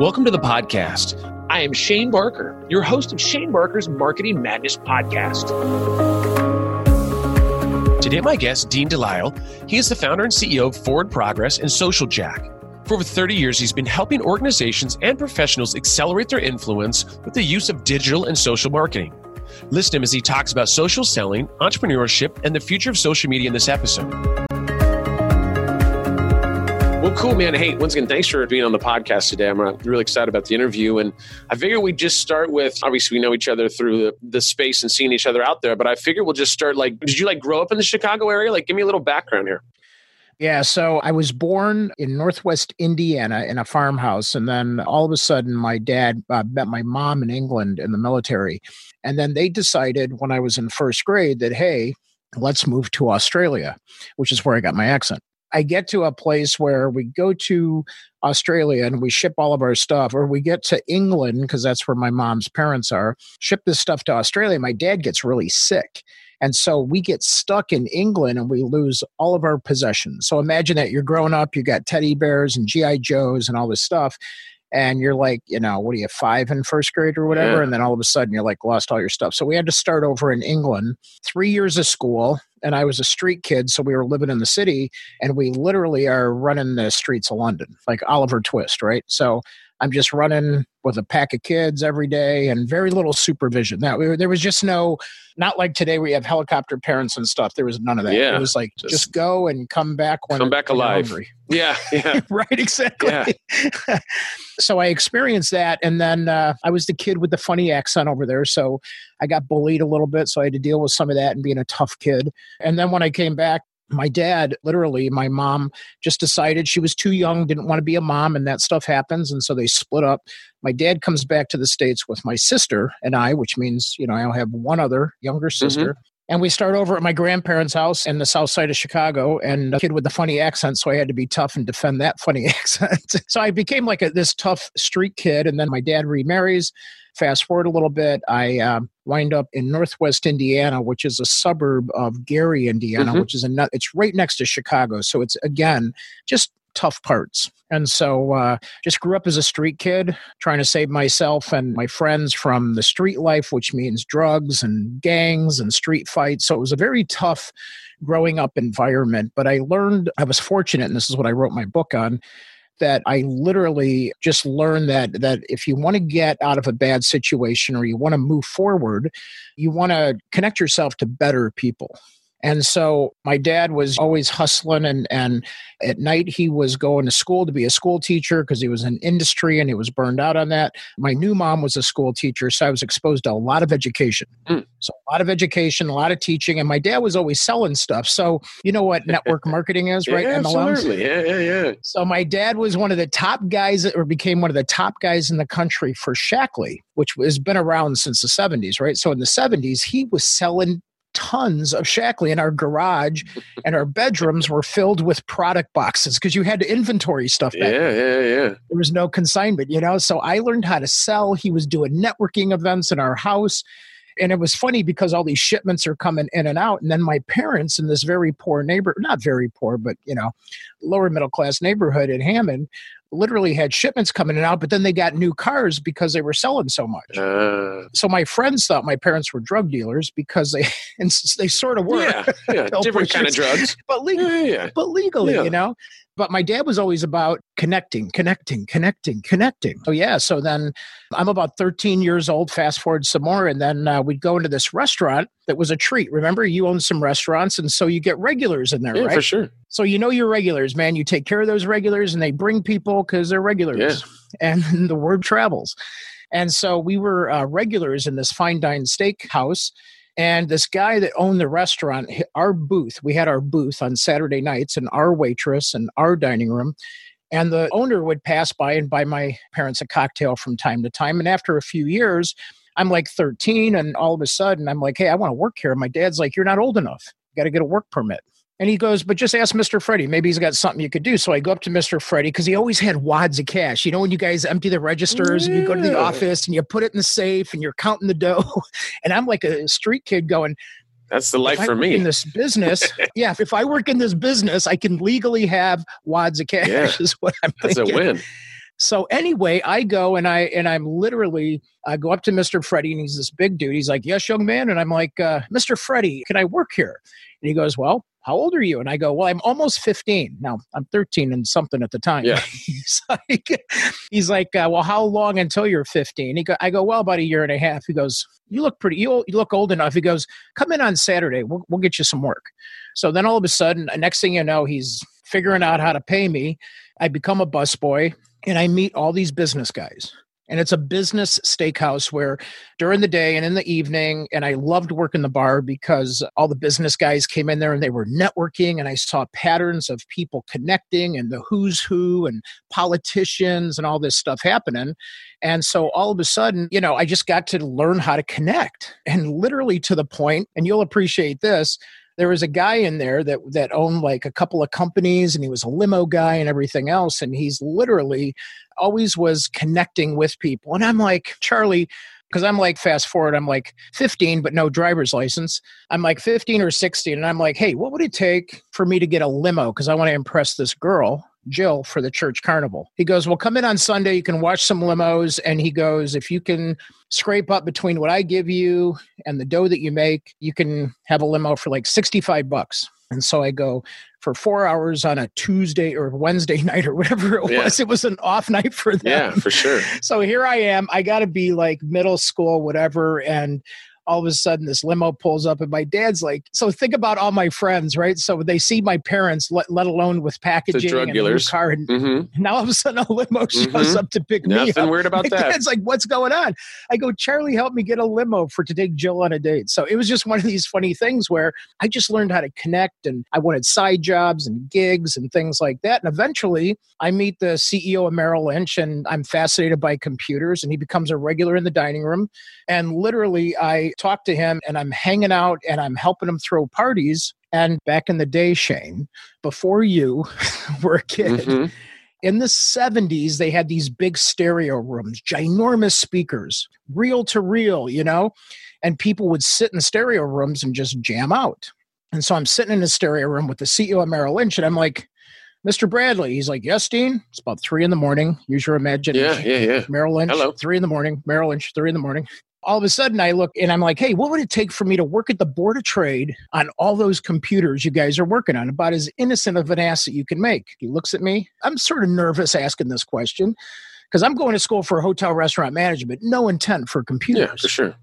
Welcome to the podcast. I am Shane Barker, your host of Shane Barker's Marketing Madness podcast. Today, my guest, Dean Delisle. He is the founder and CEO of Forward Progress and Social Jack. For over 30 years, he's been helping organizations and professionals accelerate their influence with the use of digital and social marketing. Listen to him as he talks about social selling, entrepreneurship, and the future of social media in this episode. Well, cool, man. Hey, once again, thanks for being on the podcast today. I'm really excited about the interview. And I figure we just start with obviously, we know each other through the, the space and seeing each other out there. But I figure we'll just start like, did you like grow up in the Chicago area? Like, give me a little background here. Yeah, so I was born in Northwest Indiana in a farmhouse. And then all of a sudden, my dad uh, met my mom in England in the military. And then they decided when I was in first grade that, hey, let's move to Australia, which is where I got my accent. I get to a place where we go to Australia and we ship all of our stuff, or we get to England because that's where my mom's parents are, ship this stuff to Australia. My dad gets really sick. And so we get stuck in England and we lose all of our possessions. So imagine that you're growing up, you got teddy bears and G.I. Joes and all this stuff and you're like, you know, what are you, five in first grade or whatever? Yeah. And then all of a sudden you're like, lost all your stuff. So we had to start over in England, three years of school. And I was a street kid, so we were living in the city, and we literally are running the streets of London, like Oliver Twist, right? So I'm just running with a pack of kids every day and very little supervision. That there was just no, not like today we have helicopter parents and stuff. There was none of that. Yeah, it was like just, just go and come back when come back alive. Yeah, yeah, right, exactly. Yeah. so I experienced that, and then uh, I was the kid with the funny accent over there. So I got bullied a little bit, so I had to deal with some of that and being a tough kid. And then when I came back my dad literally my mom just decided she was too young didn't want to be a mom and that stuff happens and so they split up my dad comes back to the states with my sister and i which means you know i'll have one other younger mm-hmm. sister mm-hmm. And we start over at my grandparents' house in the south side of Chicago, and a kid with a funny accent, so I had to be tough and defend that funny accent. so I became like a, this tough street kid, and then my dad remarries. Fast forward a little bit, I uh, wind up in Northwest Indiana, which is a suburb of Gary, Indiana, mm-hmm. which is a it's right next to Chicago. So it's again just tough parts. And so uh, just grew up as a street kid, trying to save myself and my friends from the street life, which means drugs and gangs and street fights. So it was a very tough growing up environment. But I learned, I was fortunate, and this is what I wrote my book on, that I literally just learned that that if you want to get out of a bad situation or you want to move forward, you want to connect yourself to better people. And so my dad was always hustling and and at night he was going to school to be a school teacher because he was in industry and he was burned out on that. My new mom was a school teacher, so I was exposed to a lot of education. Mm. So a lot of education, a lot of teaching, and my dad was always selling stuff. So you know what network marketing is, right? Yeah, absolutely. Yeah, yeah, yeah. So my dad was one of the top guys or became one of the top guys in the country for Shaklee, which has been around since the 70s, right? So in the 70s, he was selling tons of Shaklee in our garage, and our bedrooms were filled with product boxes because you had to inventory stuff. yeah, yeah, yeah. There was no consignment, you know. So I learned how to sell. He was doing networking events in our house. And it was funny because all these shipments are coming in and out. And then my parents in this very poor neighbor, not very poor, but you know, lower middle class neighborhood in Hammond literally had shipments coming in and out, but then they got new cars because they were selling so much. Uh, so my friends thought my parents were drug dealers because they and they sort of were. Yeah, yeah different kind of drugs, but legally, yeah, yeah. but legally, you know. But my dad was always about connecting, connecting, connecting, connecting. So yeah, so then I'm about 13 years old. Fast forward some more, and then uh, we'd go into this restaurant that was a treat. Remember, you own some restaurants, and so you get regulars in there, yeah, right? For sure. So you know your regulars, man. You take care of those regulars, and they bring people because they're regulars, yeah. and the word travels. And so we were uh, regulars in this fine dine steak house and this guy that owned the restaurant, our booth, we had our booth on Saturday nights and our waitress and our dining room. And the owner would pass by and buy my parents a cocktail from time to time. And after a few years, I'm like 13, and all of a sudden I'm like, hey, I want to work here. And my dad's like, you're not old enough. You got to get a work permit. And he goes, but just ask Mr. Freddie. Maybe he's got something you could do. So I go up to Mr. Freddie because he always had wads of cash. You know, when you guys empty the registers yeah. and you go to the office and you put it in the safe and you're counting the dough. And I'm like a street kid going, that's the life for me. In this business, yeah. If I work in this business, I can legally have wads of cash. Yeah. Is what I'm That's thinking. a win. So anyway, I go and I and I'm literally I go up to Mr. Freddie and he's this big dude. He's like, "Yes, young man," and I'm like, uh, "Mr. Freddie, can I work here?" And he goes, "Well, how old are you? And I go, well, I'm almost 15. Now I'm 13 and something at the time. Yeah. he's like, he's like uh, well, how long until you're 15? He go, I go, well, about a year and a half. He goes, you look pretty, you, you look old enough. He goes, come in on Saturday. We'll, we'll get you some work. So then all of a sudden, uh, next thing you know, he's figuring out how to pay me. I become a busboy and I meet all these business guys. And it's a business steakhouse where during the day and in the evening and i loved working the bar because all the business guys came in there and they were networking and i saw patterns of people connecting and the who's who and politicians and all this stuff happening. And so all of a sudden you know i just got to learn how to connect. And literally to the point and you'll appreciate this there was a guy in there that that owned like a couple of companies and he was a limo guy and everything else and he's literally always was connecting with people and i'm like charlie because I'm like, fast forward, I'm like 15, but no driver's license. I'm like 15 or 16, and I'm like, hey, what would it take for me to get a limo? Because I want to impress this girl. Jill for the church carnival. He goes, Well, come in on Sunday. You can watch some limos. And he goes, If you can scrape up between what I give you and the dough that you make, you can have a limo for like 65 bucks. And so I go for four hours on a Tuesday or Wednesday night or whatever it yeah. was. It was an off night for them. Yeah, for sure. So here I am. I got to be like middle school, whatever. And all of a sudden this limo pulls up and my dad's like so think about all my friends right? So they see my parents let, let alone with packaging drug and dealers. car and mm-hmm. now all of a sudden a limo shows mm-hmm. up to pick Nothing me up. weird about my that. it's like what's going on? I go charlie help me get a limo for to take jill on a date. So it was just one of these funny things where i just learned how to connect and i wanted side jobs and gigs and things like that. And eventually i meet the ceo of merrill lynch and i'm fascinated by computers and he becomes a regular in the dining room. And literally i talk to him and I'm hanging out and I'm helping him throw parties. And back in the day, Shane, before you were a kid, mm-hmm. in the 70s, they had these big stereo rooms, ginormous speakers, reel to reel, you know, and people would sit in stereo rooms and just jam out. And so I'm sitting in a stereo room with the CEO of Merrill Lynch, and I'm like, Mr. Bradley. He's like, Yes, Dean. It's about three in the morning. Use your imagination. Yeah, yeah, yeah. Merrill Lynch, Hello. three in the morning. Merrill Lynch, three in the morning all of a sudden I look and I'm like, hey, what would it take for me to work at the Board of Trade on all those computers you guys are working on? About as innocent of an ass that you can make. He looks at me. I'm sort of nervous asking this question because I'm going to school for hotel restaurant management, no intent for computers. Yeah, for sure.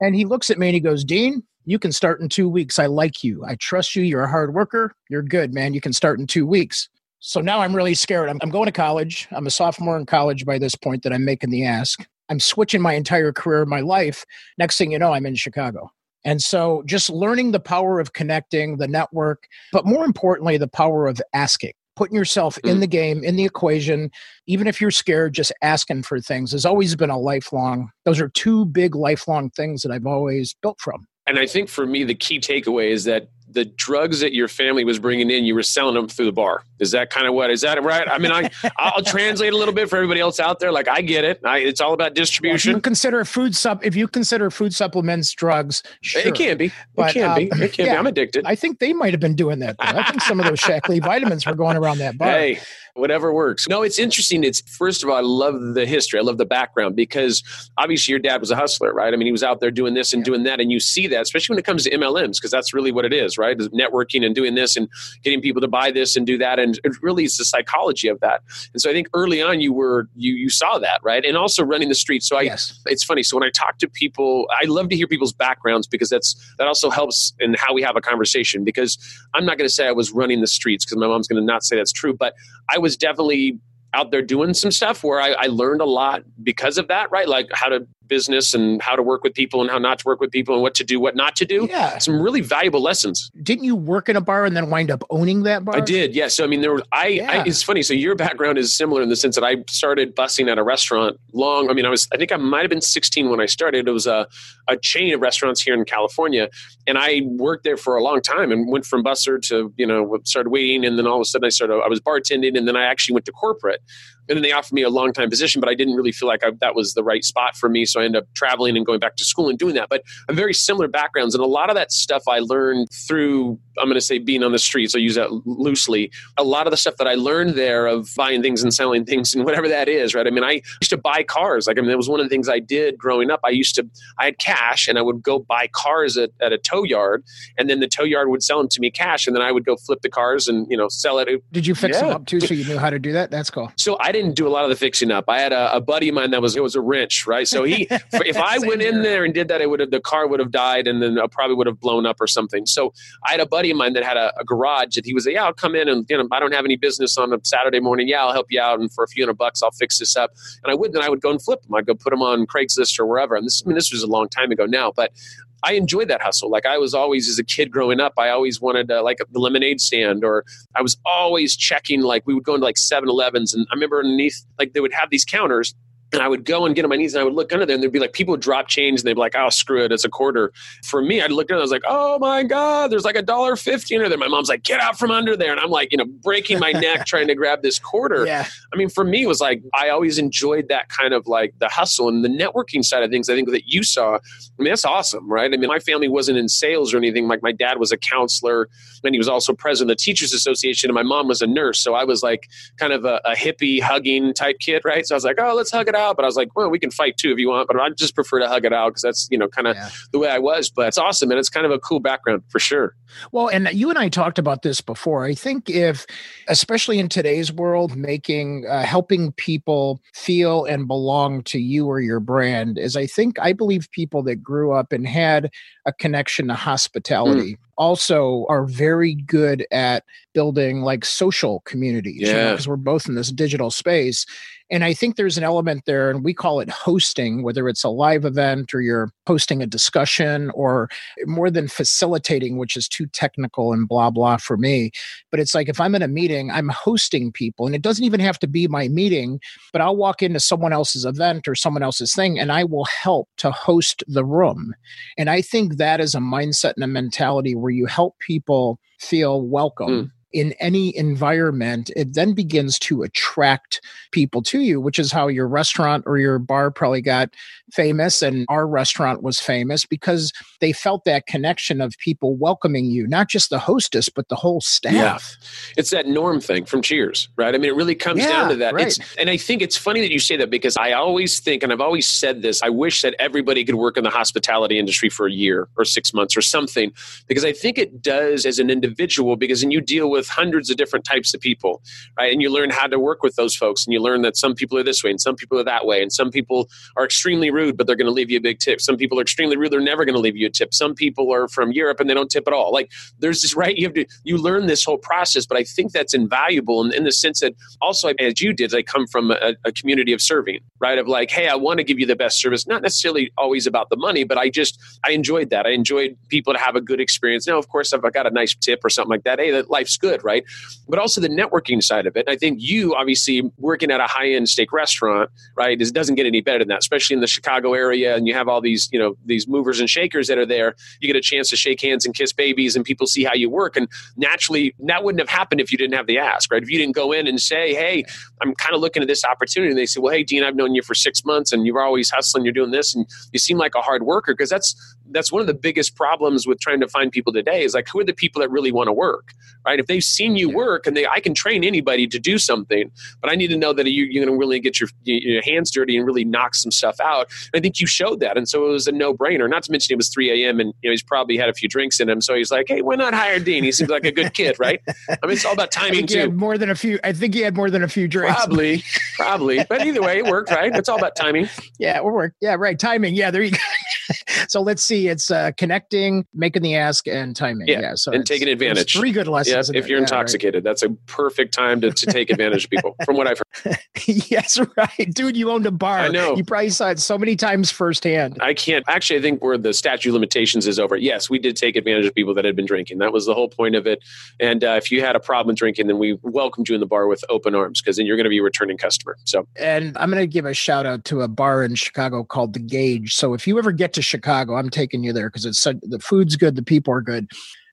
And he looks at me and he goes, Dean, you can start in two weeks. I like you. I trust you. You're a hard worker. You're good, man. You can start in two weeks. So now I'm really scared. I'm, I'm going to college. I'm a sophomore in college by this point that I'm making the ask. I'm switching my entire career, my life. Next thing you know, I'm in Chicago. And so just learning the power of connecting, the network, but more importantly, the power of asking, putting yourself mm. in the game, in the equation, even if you're scared, just asking for things has always been a lifelong, those are two big lifelong things that I've always built from. And I think for me, the key takeaway is that the drugs that your family was bringing in, you were selling them through the bar. Is that kind of what? Is that right? I mean, I I'll translate a little bit for everybody else out there. Like I get it. I, it's all about distribution. Well, if you consider food sup, if you consider food supplements drugs, sure. it can be. But, it can um, be. It can yeah, be. I'm addicted. I think they might have been doing that. I think some of those Shaklee vitamins were going around that bar. Hey, whatever works. No, it's interesting. It's first of all, I love the history. I love the background because obviously your dad was a hustler, right? I mean, he was out there doing this and yeah. doing that, and you see that, especially when it comes to MLMs, because that's really what it is, right? networking and doing this and getting people to buy this and do that, and it really is the psychology of that. And so I think early on you were you you saw that, right? And also running the streets. So I, yes. it's funny. So when I talk to people, I love to hear people's backgrounds because that's that also helps in how we have a conversation. Because I'm not going to say I was running the streets because my mom's going to not say that's true, but I was definitely out there doing some stuff where I, I, learned a lot because of that, right? Like how to business and how to work with people and how not to work with people and what to do, what not to do. Yeah. Some really valuable lessons. Didn't you work in a bar and then wind up owning that bar? I did. Yeah. So, I mean, there was, I, yeah. I, it's funny. So your background is similar in the sense that I started bussing at a restaurant long. I mean, I was, I think I might've been 16 when I started. It was a, a chain of restaurants here in California. And I worked there for a long time and went from busser to, you know, started waiting. And then all of a sudden I started, I was bartending and then I actually went to corporate. And then they offered me a long time position, but I didn't really feel like I, that was the right spot for me. So I ended up traveling and going back to school and doing that. But a very similar backgrounds, and a lot of that stuff I learned through I'm going to say being on the streets. I use that loosely. A lot of the stuff that I learned there of buying things and selling things and whatever that is, right? I mean, I used to buy cars. Like, I mean, that was one of the things I did growing up. I used to, I had cash and I would go buy cars at, at a tow yard and then the tow yard would sell them to me cash and then I would go flip the cars and, you know, sell it. Did you fix yeah. them up too so you knew how to do that? That's cool. So I didn't do a lot of the fixing up. I had a, a buddy of mine that was, it was a wrench, right? So he, if I went in there and did that, it would have, the car would have died and then I probably would have blown up or something. So I had a buddy of mine that had a, a garage that he was like, yeah, I'll come in and you know I don't have any business on a Saturday morning. Yeah, I'll help you out, and for a few hundred bucks, I'll fix this up. And I would then I would go and flip them. I'd go put them on Craigslist or wherever. And this I mean this was a long time ago now, but I enjoyed that hustle. Like I was always, as a kid growing up, I always wanted like the lemonade stand, or I was always checking. Like we would go into like 7-Elevens, and I remember underneath, like they would have these counters, and I would go and get on my knees and I would look under there and there'd be like people would drop change and they'd be like, oh, screw it, it's a quarter. For me, I'd look under there, I was like, oh my God, there's like a dollar fifty under there. My mom's like, get out from under there. And I'm like, you know, breaking my neck trying to grab this quarter. Yeah. I mean, for me, it was like, I always enjoyed that kind of like the hustle and the networking side of things. I think that you saw, I mean, that's awesome, right? I mean, my family wasn't in sales or anything. Like my dad was a counselor and he was also president of the Teachers Association and my mom was a nurse. So I was like kind of a, a hippie hugging type kid, right? So I was like, oh, let's hug it out. But I was like, well, we can fight too if you want, but I just prefer to hug it out because that's you know kind of yeah. the way I was. But it's awesome and it's kind of a cool background for sure. Well, and you and I talked about this before. I think if, especially in today's world, making uh, helping people feel and belong to you or your brand is, I think, I believe people that grew up and had a connection to hospitality. Mm also are very good at building like social communities yeah because you know, we're both in this digital space and I think there's an element there, and we call it hosting, whether it's a live event or you're hosting a discussion or more than facilitating, which is too technical and blah, blah for me. But it's like if I'm in a meeting, I'm hosting people, and it doesn't even have to be my meeting, but I'll walk into someone else's event or someone else's thing, and I will help to host the room. And I think that is a mindset and a mentality where you help people feel welcome. Mm in any environment, it then begins to attract people to you, which is how your restaurant or your bar probably got famous. And our restaurant was famous because they felt that connection of people welcoming you, not just the hostess, but the whole staff. Yeah. It's that norm thing from Cheers, right? I mean, it really comes yeah, down to that. Right. It's, and I think it's funny that you say that because I always think, and I've always said this, I wish that everybody could work in the hospitality industry for a year or six months or something, because I think it does as an individual, because then you deal with with hundreds of different types of people, right? And you learn how to work with those folks, and you learn that some people are this way, and some people are that way, and some people are extremely rude, but they're going to leave you a big tip. Some people are extremely rude; they're never going to leave you a tip. Some people are from Europe and they don't tip at all. Like there's this right. You have to you learn this whole process, but I think that's invaluable in, in the sense that also as you did, I come from a, a community of serving, right? Of like, hey, I want to give you the best service, not necessarily always about the money, but I just I enjoyed that. I enjoyed people to have a good experience. Now, of course, if I got a nice tip or something like that, hey, that life's good good, right? But also the networking side of it. I think you obviously working at a high end steak restaurant, right, doesn't get any better than that, especially in the Chicago area. And you have all these, you know, these movers and shakers that are there. You get a chance to shake hands and kiss babies, and people see how you work. And naturally, that wouldn't have happened if you didn't have the ask, right? If you didn't go in and say, hey, I'm kind of looking at this opportunity, and they say, well, hey, Dean, I've known you for six months, and you're always hustling, you're doing this, and you seem like a hard worker, because that's that's one of the biggest problems with trying to find people today is like who are the people that really want to work right? If they've seen you work and they i can train anybody to do something but i need to know that you, are going to really get your, your hands dirty and really knock some stuff out. And i think you showed that and so it was a no-brainer not to mention it was 3 a.m and you know he's probably had a few drinks in him so he's like hey why not hire dean? He seems like a good kid right? I mean it's all about timing too. more than a few i think he had more than a few drinks. Probably probably but either way it worked right? It's all about timing. Yeah it worked. Yeah right timing. Yeah there you go so let's see. It's uh, connecting, making the ask, and timing. Yeah, yeah so and taking advantage. Three good lessons. Yeah, if you're intoxicated, right. that's a perfect time to, to take advantage of people. From what I've heard. yes, right, dude. You owned a bar. I know. You probably saw it so many times firsthand. I can't actually. I think where the statute limitations is over. Yes, we did take advantage of people that had been drinking. That was the whole point of it. And uh, if you had a problem drinking, then we welcomed you in the bar with open arms because then you're going to be a returning customer. So. And I'm going to give a shout out to a bar in Chicago called the Gage. So if you ever get to Chicago Chicago. I'm taking you there because it's such, the food's good, the people are good.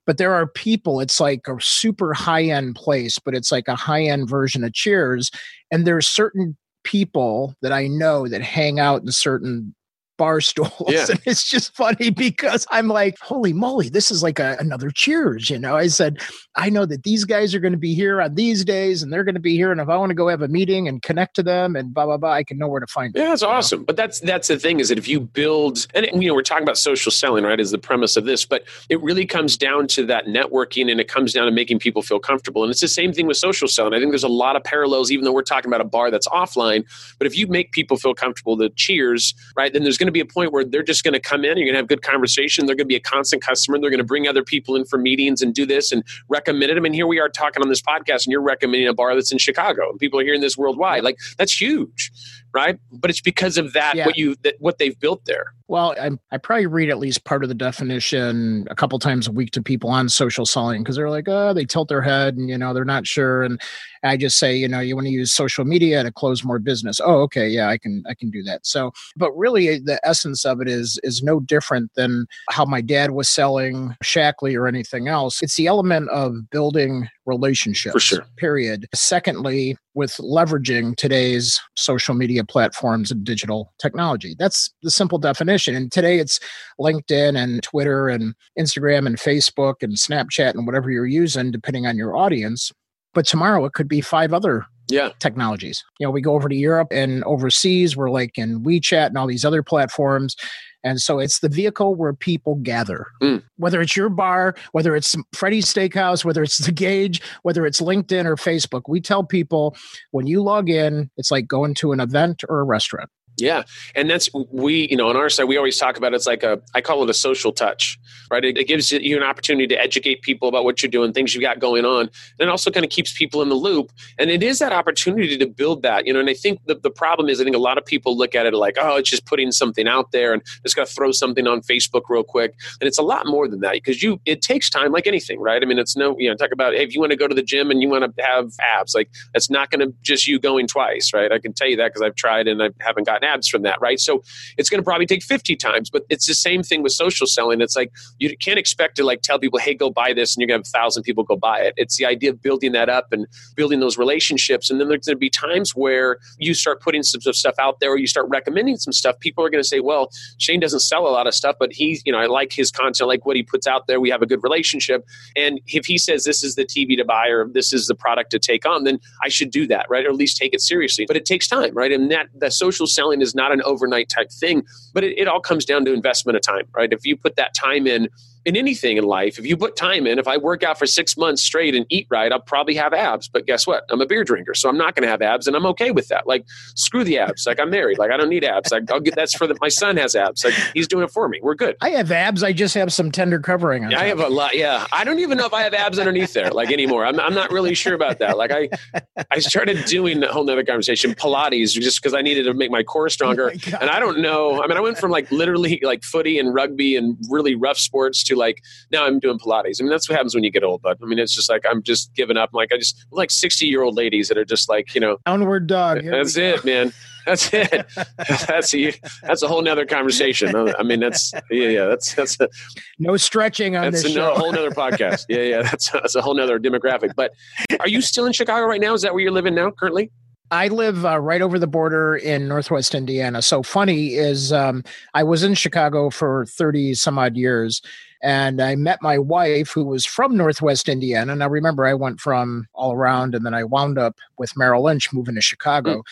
but there are people it's like a super high end place but it's like a high end version of cheers and there's certain people that i know that hang out in certain bar stools. Yeah. And it's just funny because I'm like, holy moly, this is like a, another cheers. You know, I said, I know that these guys are going to be here on these days and they're going to be here. And if I want to go have a meeting and connect to them and blah, blah, blah, I can know where to find them. Yeah, that's awesome. Know? But that's, that's the thing is that if you build, and you know, we're talking about social selling, right, is the premise of this, but it really comes down to that networking and it comes down to making people feel comfortable. And it's the same thing with social selling. I think there's a lot of parallels, even though we're talking about a bar that's offline. But if you make people feel comfortable, the cheers, right, then there's going to be a point where they're just going to come in, you're going to have good conversation. They're going to be a constant customer. They're going to bring other people in for meetings and do this and recommend it. I mean, here we are talking on this podcast, and you're recommending a bar that's in Chicago, and people are hearing this worldwide. Like that's huge, right? But it's because of that yeah. what you that, what they've built there. Well, I, I probably read at least part of the definition a couple times a week to people on social selling because they're like, oh, they tilt their head and you know they're not sure. And I just say, you know, you want to use social media to close more business. Oh, okay, yeah, I can I can do that. So, but really, eh, the essence of it is is no different than how my dad was selling Shaklee or anything else. It's the element of building relationships. For sure. Period. Secondly, with leveraging today's social media platforms and digital technology. That's the simple definition. And today it's LinkedIn and Twitter and Instagram and Facebook and Snapchat and whatever you're using, depending on your audience. But tomorrow it could be five other yeah. technologies. You know, we go over to Europe and overseas, we're like in WeChat and all these other platforms. And so it's the vehicle where people gather. Mm. Whether it's your bar, whether it's Freddy's Steakhouse, whether it's the Gage, whether it's LinkedIn or Facebook, we tell people when you log in, it's like going to an event or a restaurant. Yeah. And that's, we, you know, on our side, we always talk about it's like a, I call it a social touch, right? It, it, gives you an opportunity to educate people about what you're doing, things you've got going on. And it also kind of keeps people in the loop. And it is that opportunity to build that, you know, and I think the, the problem is, I think a lot of people look at it like, oh, it's just putting something out there and just got to throw something on Facebook real quick. And it's a lot more than that because you, it takes time like anything, right? I mean, it's no, you know, talk about, hey, if you want to go to the gym and you want to have abs, like that's not going to just you going twice, right? I can tell you that because I've tried and I haven't gotten abs from that, right? So it's going to probably take 50 times, but it's the same thing with social selling. It's like you can't expect to like tell people, hey, go buy this, and you're to have a thousand people go buy it. It's the idea of building that up and building those relationships. And then there's to be times where you start putting some stuff out there or you start recommending some stuff. People are to say, well, Shane doesn't sell a lot of stuff, but he's, you know, I like his content, I like what he puts out there. We have a good relationship. And if he says this is the TV to buy or this is the product to take on, then I should do that, right? Or at least take it seriously. But it takes time, right? And that the social selling is not an overnight type thing, but it, it all comes down to investment of time, right? If you put that time in in anything in life, if you put time in, if I work out for six months straight and eat right, I'll probably have abs. But guess what? I'm a beer drinker, so I'm not going to have abs, and I'm okay with that. Like, screw the abs. Like, I'm married. Like, I don't need abs. Like, I'll get that's for the, my son has abs. Like, he's doing it for me. We're good. I have abs. I just have some tender covering on. Yeah, I have a lot. Yeah, I don't even know if I have abs underneath there like anymore. I'm, I'm not really sure about that. Like, I I started doing a whole nother conversation Pilates just because I needed to make my core stronger, oh my and I don't know. I mean, I went from like literally like footy and rugby and really rough sports to like now I'm doing Pilates. I mean, that's what happens when you get old, but I mean, it's just like I'm just giving up. Like I just like 60 year old ladies that are just like, you know, downward dog. Here that's it, man. That's it. that's a that's a whole nother conversation. I mean, that's yeah, yeah. That's that's a, no stretching on that's this a whole nother podcast. Yeah, yeah. That's that's a whole nother demographic. But are you still in Chicago right now? Is that where you're living now currently? I live uh, right over the border in Northwest Indiana. So funny is um, I was in Chicago for 30 some odd years and I met my wife who was from Northwest Indiana. And I remember I went from all around and then I wound up with Merrill Lynch moving to Chicago. Mm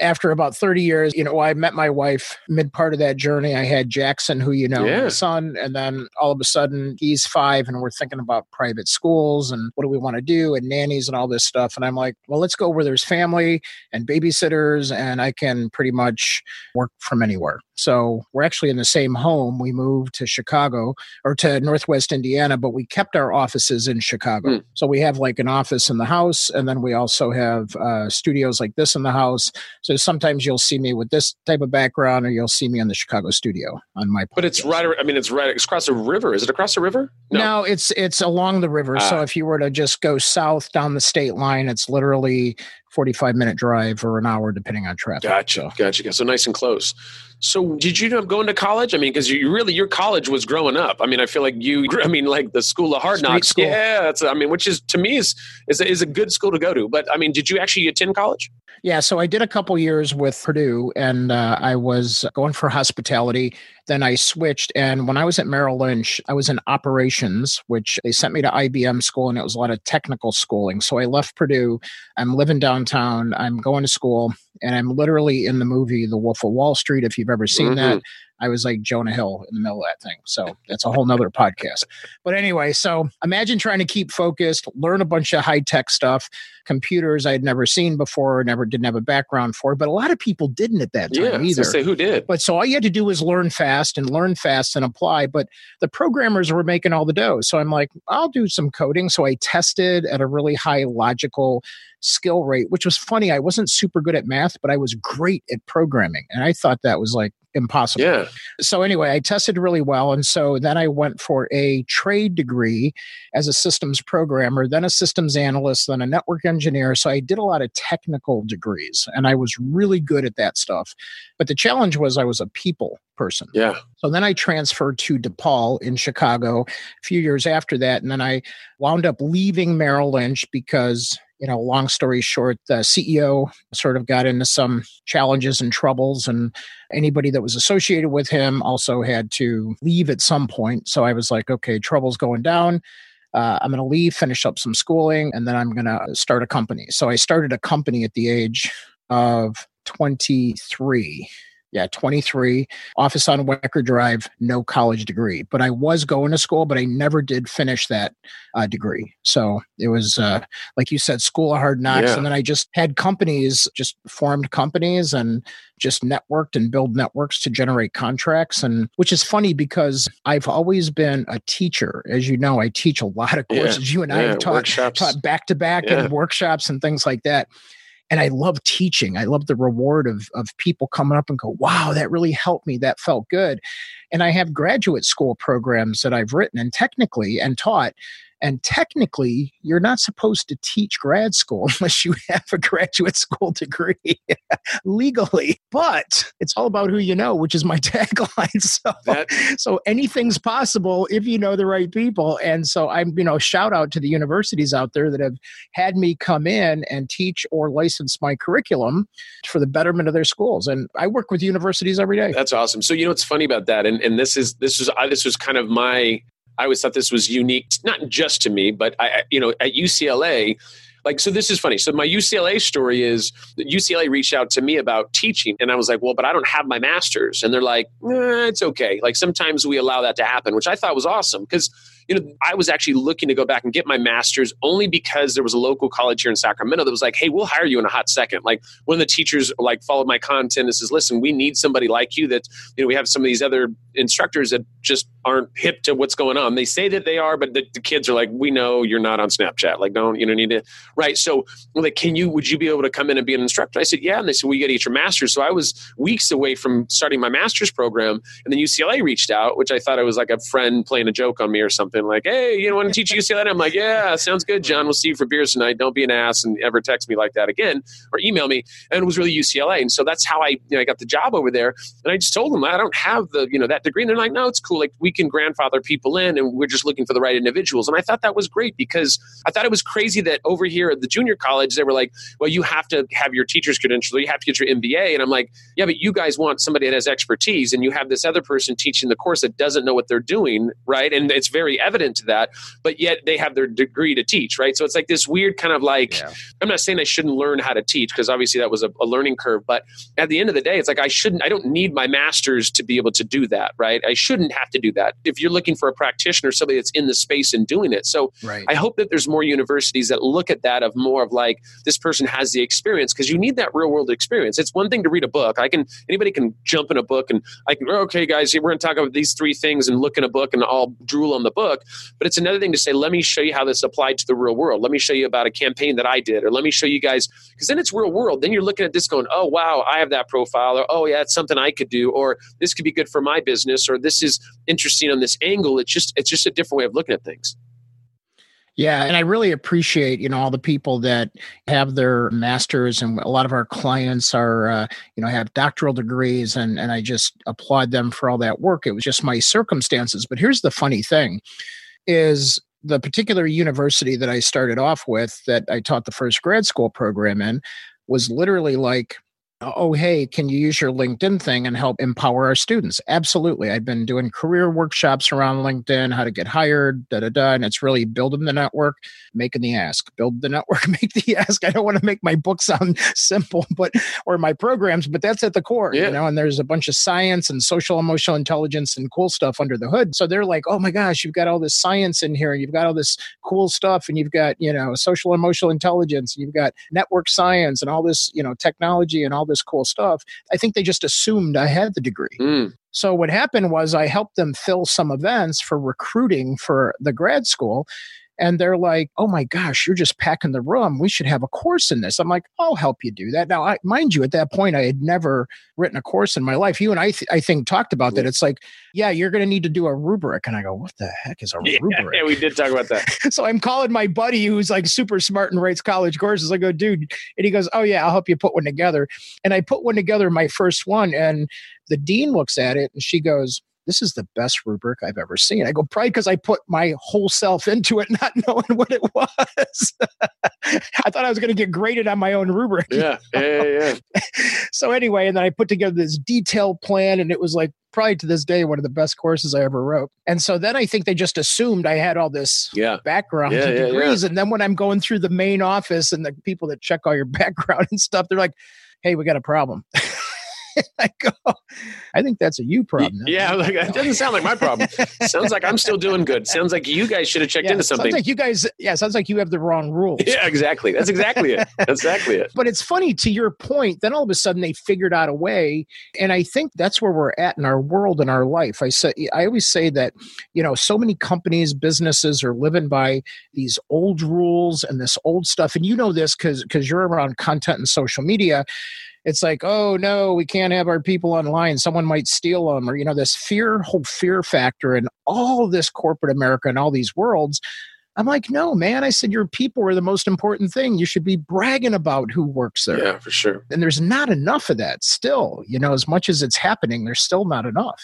after about 30 years, you know, I met my wife mid part of that journey. I had Jackson, who you know, yeah. son, and then all of a sudden he's five and we're thinking about private schools and what do we want to do and nannies and all this stuff. And I'm like, well, let's go where there's family and babysitters and I can pretty much work from anywhere. So we're actually in the same home. We moved to Chicago or to Northwest Indiana, but we kept our offices in Chicago. Mm. So we have like an office in the house, and then we also have uh, studios like this in the house. So sometimes you'll see me with this type of background, or you'll see me in the Chicago studio on my. Podcast. But it's right. I mean, it's right. It's across a river. Is it across a river? No, no it's it's along the river. So ah. if you were to just go south down the state line, it's literally 45 minute drive or an hour, depending on traffic. Gotcha. Gotcha. So nice and close. So did you end up going to college? I mean, because you really, your college was growing up. I mean, I feel like you, I mean, like the school of hard Street knocks. school. Yeah. That's, I mean, which is to me is, is, a, is a good school to go to. But I mean, did you actually attend college? Yeah, so I did a couple years with Purdue and uh, I was going for hospitality. Then I switched. And when I was at Merrill Lynch, I was in operations, which they sent me to IBM school and it was a lot of technical schooling. So I left Purdue. I'm living downtown. I'm going to school and I'm literally in the movie The Wolf of Wall Street. If you've ever seen Mhm. that, I was like Jonah Hill in the middle of that thing. So that's a whole nother podcast. But anyway, so imagine trying to keep focused, learn a bunch of high tech stuff, computers I had never seen before, never didn't have a background for, but a lot of people didn't at that time Yeah. Either. say who did? But so all you had to do was learn fast and learn fast and apply. But the programmers were making all the dough. So I'm like, I'll do some coding. So I tested at a really high logical skill rate, which was funny. I wasn't super good at math, but I was great at programming. And I thought that was like impossible. Yeah. So anyway, I tested really well. And so then I went for a trade degree as a systems programmer, then a systems analyst, then a network engineer. So I did a lot of technical degrees and I was really good at that stuff. But the challenge was I was a people person. Yeah. So then I transferred to DePaul in Chicago a few years after that. And then I wound up leaving Merrill Lynch because, you know, long story short, the CEO sort of got into some challenges and troubles, and anybody that was associated with him also had to leave at some point. So I was like, okay, trouble's going down. Uh, I'm going to leave, finish up some schooling, and then I'm going to start a company. So I started a company at the age of 23 yeah 23 office on Wacker drive no college degree but i was going to school but i never did finish that uh, degree so it was uh, like you said school of hard knocks Yeah. and then i just had companies just formed companies and just networked and build networks to generate contracts and which is funny because i've always been a teacher as you know i teach a lot of Yeah. courses you and i have taught workshops. taught back to back Yeah. and workshops and things like that. And I love teaching. I love the reward of of people coming up and go, "Wow, that really helped me. That felt good." And I have graduate school programs that I've written and technically and taught. And technically, you're not supposed to teach grad school unless you have a graduate school degree legally. But it's all about who you know, which is my tagline. So That- so anything's possible if you know the right people and so i'm you know shout out to the universities out there that have had me come in and teach or license my curriculum for the betterment of their schools and i work with universities every day That's awesome. So you know what's funny about that, and and this is this was I, this was kind of my. I always thought this was unique, not just to me, but I, you know, at UCLA. Like, so this is funny. So my UCLA story is that UCLA reached out to me about teaching, and I was like, well, but I don't have my master's, and they're like, eh, it's okay. Like sometimes we allow that to happen, which I thought was awesome because you know I was actually looking to go back and get my master's only because there was a local college here in Sacramento that was like, hey, we'll hire you in a hot second. Like one of the teachers like followed my content and says, listen, we need somebody like you that you know we have some of these other instructors that just aren't hip to what's going on. They say that they are, but the, the kids are like, we know you're not on Snapchat. Like, don't you know need to right? So like, can you would you be able to come in and be an instructor? I said, yeah. And they said, well, you got to get your master's. So I was weeks away from starting my master's program, and then UCLA reached out, which I thought it was like a friend playing a joke on me or something. Like, hey, you want to teach UCLA? I'm like, yeah, sounds good, John. We'll see you for beers tonight. Don't be an ass and ever text me like that again or email me. And it was really UCLA, and so that's how I you know, I got the job over there. And I just told them I don't have the you know that degree. And they're like, no, it's cool. Like we can grandfather people in, and we're just looking for the right individuals. And I thought that was great because I thought it was crazy that over here at the junior college they were like, well, you have to have your teacher's credential, you have to get your MBA. And I'm like, yeah, but you guys want somebody that has expertise, and you have this other person teaching the course that doesn't know what they're doing, right? And it's very evident to that, but yet they have their degree to teach, right? So it's like this weird kind of like. Yeah. I'm not saying I shouldn't learn how to teach because obviously that was a, a learning curve. But at the end of the day, it's like I shouldn't, I don't need my master's to be able to do that, right? I shouldn't have to do that. If you're looking for a practitioner, somebody that's in the space and doing it. So right I hope that there's more universities that look at that of more of like this person has the experience because you need that real world experience. It's one thing to read a book. I can anybody can jump in a book and I can okay guys, we're going to talk about these three things and look in a book and I'll drool on the book. But it's another thing to say, let me show you how this applied to the real world. Let me show you about a campaign that I did, or let me show you guys because then it's real world. Then you're looking at this going, oh wow, I have that profile, or oh yeah, it's something I could do, or this could be good for my business, or this is interesting on this angle. It's just it's just a different way of looking at things. Yeah, and I really appreciate you know all the people that have their masters, and a lot of our clients are uh, you know have doctoral degrees, and and I just applaud them for all that work. It was just my circumstances. But here's the funny thing: is the particular university that I started off with, that I taught the first grad school program in, was literally like oh, hey, can you use your LinkedIn thing and help empower our students? Absolutely. I've been doing career workshops around LinkedIn, how to get hired, da da da. And it's really building the network, making the ask, build the network, make the ask. I don't want to make my book sound simple, but or my programs, but that's at the core, yeah. you know. And there's a bunch of science and social emotional intelligence and cool stuff under the hood. So they're like, oh my gosh, you've got all this science in here, and you've got all this cool stuff, and you've got, you know, social emotional intelligence, and you've got network science and all this, you know, technology and all this cool stuff. I think they just assumed I had the degree. Mm. So what happened was I helped them fill some events for recruiting for the grad school and they're like, "Oh my gosh, you're just packing the room. We should have a course in this." I'm like, "I'll help you do that." Now, I, mind you, at that point, I had never written a course in my life. You and I, th- I think, talked about that. It's like, yeah, you're going to need to do a rubric, and I go, "What the heck is a yeah, rubric?" Yeah, we did talk about that. so I'm calling my buddy who's like super smart and writes college courses. I go, "Dude," and he goes, "Oh yeah, I'll help you put one together." And I put one together, my first one, and the dean looks at it and she goes this is the best rubric I've ever seen. I go, probably because I put my whole self into it, not knowing what it was. I thought I was going to get graded on my own rubric. Yeah, yeah, yeah. so anyway, and then I put together this detailed plan, and it was like probably to this day one of the best courses I ever wrote. And so then I think they just assumed I had all this yeah. background yeah, yeah, degrees. And then when I'm going through the main office and the people that check all your background and stuff, they're like, "Hey, we got a problem." I go, oh, I think that's a you problem. Yeah, like it doesn't sound like my problem. sounds like I'm still doing good. Sounds like you guys should have checked yeah, into something. Sounds like you guys, yeah, sounds like you have the wrong rules. Yeah, exactly. That's exactly it. That's exactly it. But it's funny to your point. Then all of a sudden they figured out a way, and I think that's where we're at in our world and our life. I say, I always say that, you know, so many companies, businesses are living by these old rules and this old stuff, and you know this because because you're around content and social media it's like, oh no, we can't have our people online. Someone might steal them, or you know, this fear, whole fear factor, and all this corporate America and all these worlds. I'm like, no, man. I said your people are the most important thing. You should be bragging about who works there. Yeah, for sure. And there's not enough of that still. You know, as much as it's happening, there's still not enough.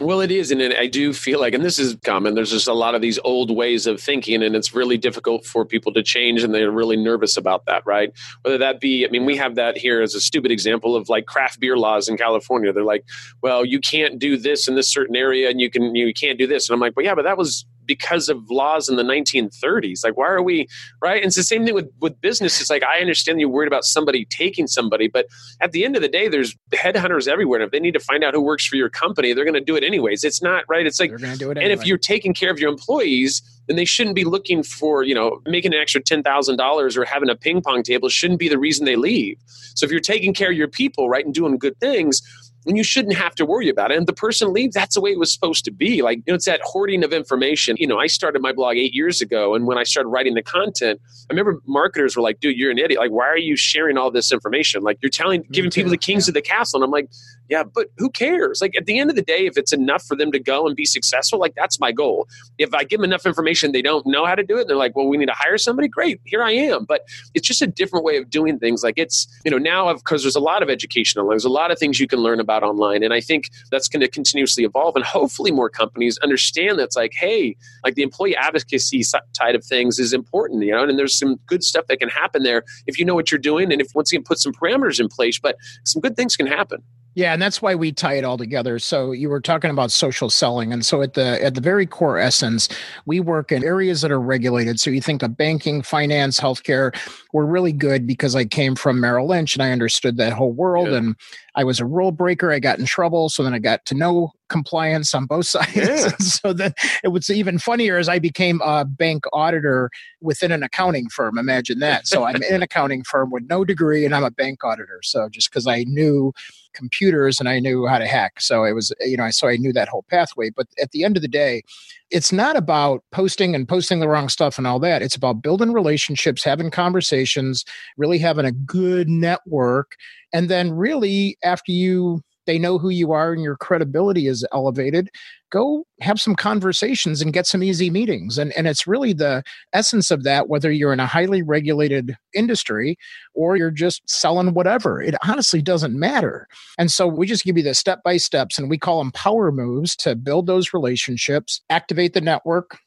Well, it is. And I do feel like, and this is common, there's just a lot of these old ways of thinking, and it's really difficult for people to change, and they're really nervous about that, right? Whether that be, I mean, we have that here as a stupid example of like craft beer laws in California. They're like, well, you can't do this in this certain area, and you can, you can't do this. And I'm like, well, yeah, but that was because of laws in the 1930s. Like, why are we right? And it's the same thing with with business. It's like I understand you're worried about somebody taking somebody, but at the end of the day, there's headhunters everywhere. And if they need to find out who works for your company, they're going to do it anyways. It's not right. It's like, they're going to do it. Anyway. And if you're taking care of your employees, then they shouldn't be looking for you know making an extra ten thousand dollars or having a ping pong table. Shouldn't be the reason they leave. So if you're taking care of your people, right, and doing good things and you shouldn't have to worry about it. And the person leaves, that's the way it was supposed to be. Like, you know, it's that hoarding of information. You know, I started my blog eight years ago, and when I started writing the content, I remember marketers were like, dude, you're an idiot. Like, why are you sharing all this information? Like, you're telling, giving people the kings yeah. of the castle. And I'm like, yeah, but who cares? Like, at the end of the day, if it's enough for them to go and be successful, like, that's my goal. If I give them enough information, they don't know how to do it, they're like, well, we need to hire somebody. Great, here I am. But it's just a different way of doing things. Like, it's, you know, now, because there's a lot of educational, there's a lot of things you can learn about online. And I think that's going to continuously evolve. And hopefully, more companies understand that's like, hey, like the employee advocacy side of things is important, you know, and there's some good stuff that can happen there if you know what you're doing and if once again put some parameters in place, but some good things can happen. Yeah, and that's why we tie it all together. So you were talking about social selling, and so at the at the very core essence, we work in areas that are regulated. So you think of banking, finance, healthcare. We're really good because I came from Merrill Lynch and I understood that whole world. Yeah. And I was a rule breaker. I got in trouble, so then I got to know compliance on both sides. Yeah. so then it was even funnier as I became a bank auditor within an accounting firm. Imagine that. So I'm in an accounting firm with no degree, and I'm a bank auditor. So just because I knew computers and I knew how to hack. So it was, you know, so I knew that whole pathway. But at the end of the day, it's not about posting and posting the wrong stuff and all that. It's about building relationships, having conversations, really having a good network. And then, really, after you they know who you are and your credibility is elevated go have some conversations and get some easy meetings. And and it's really the essence of that whether you're in a highly regulated industry or you're just selling whatever it honestly doesn't matter. And so we just give you the step by steps and we call them power moves to build those relationships activate the network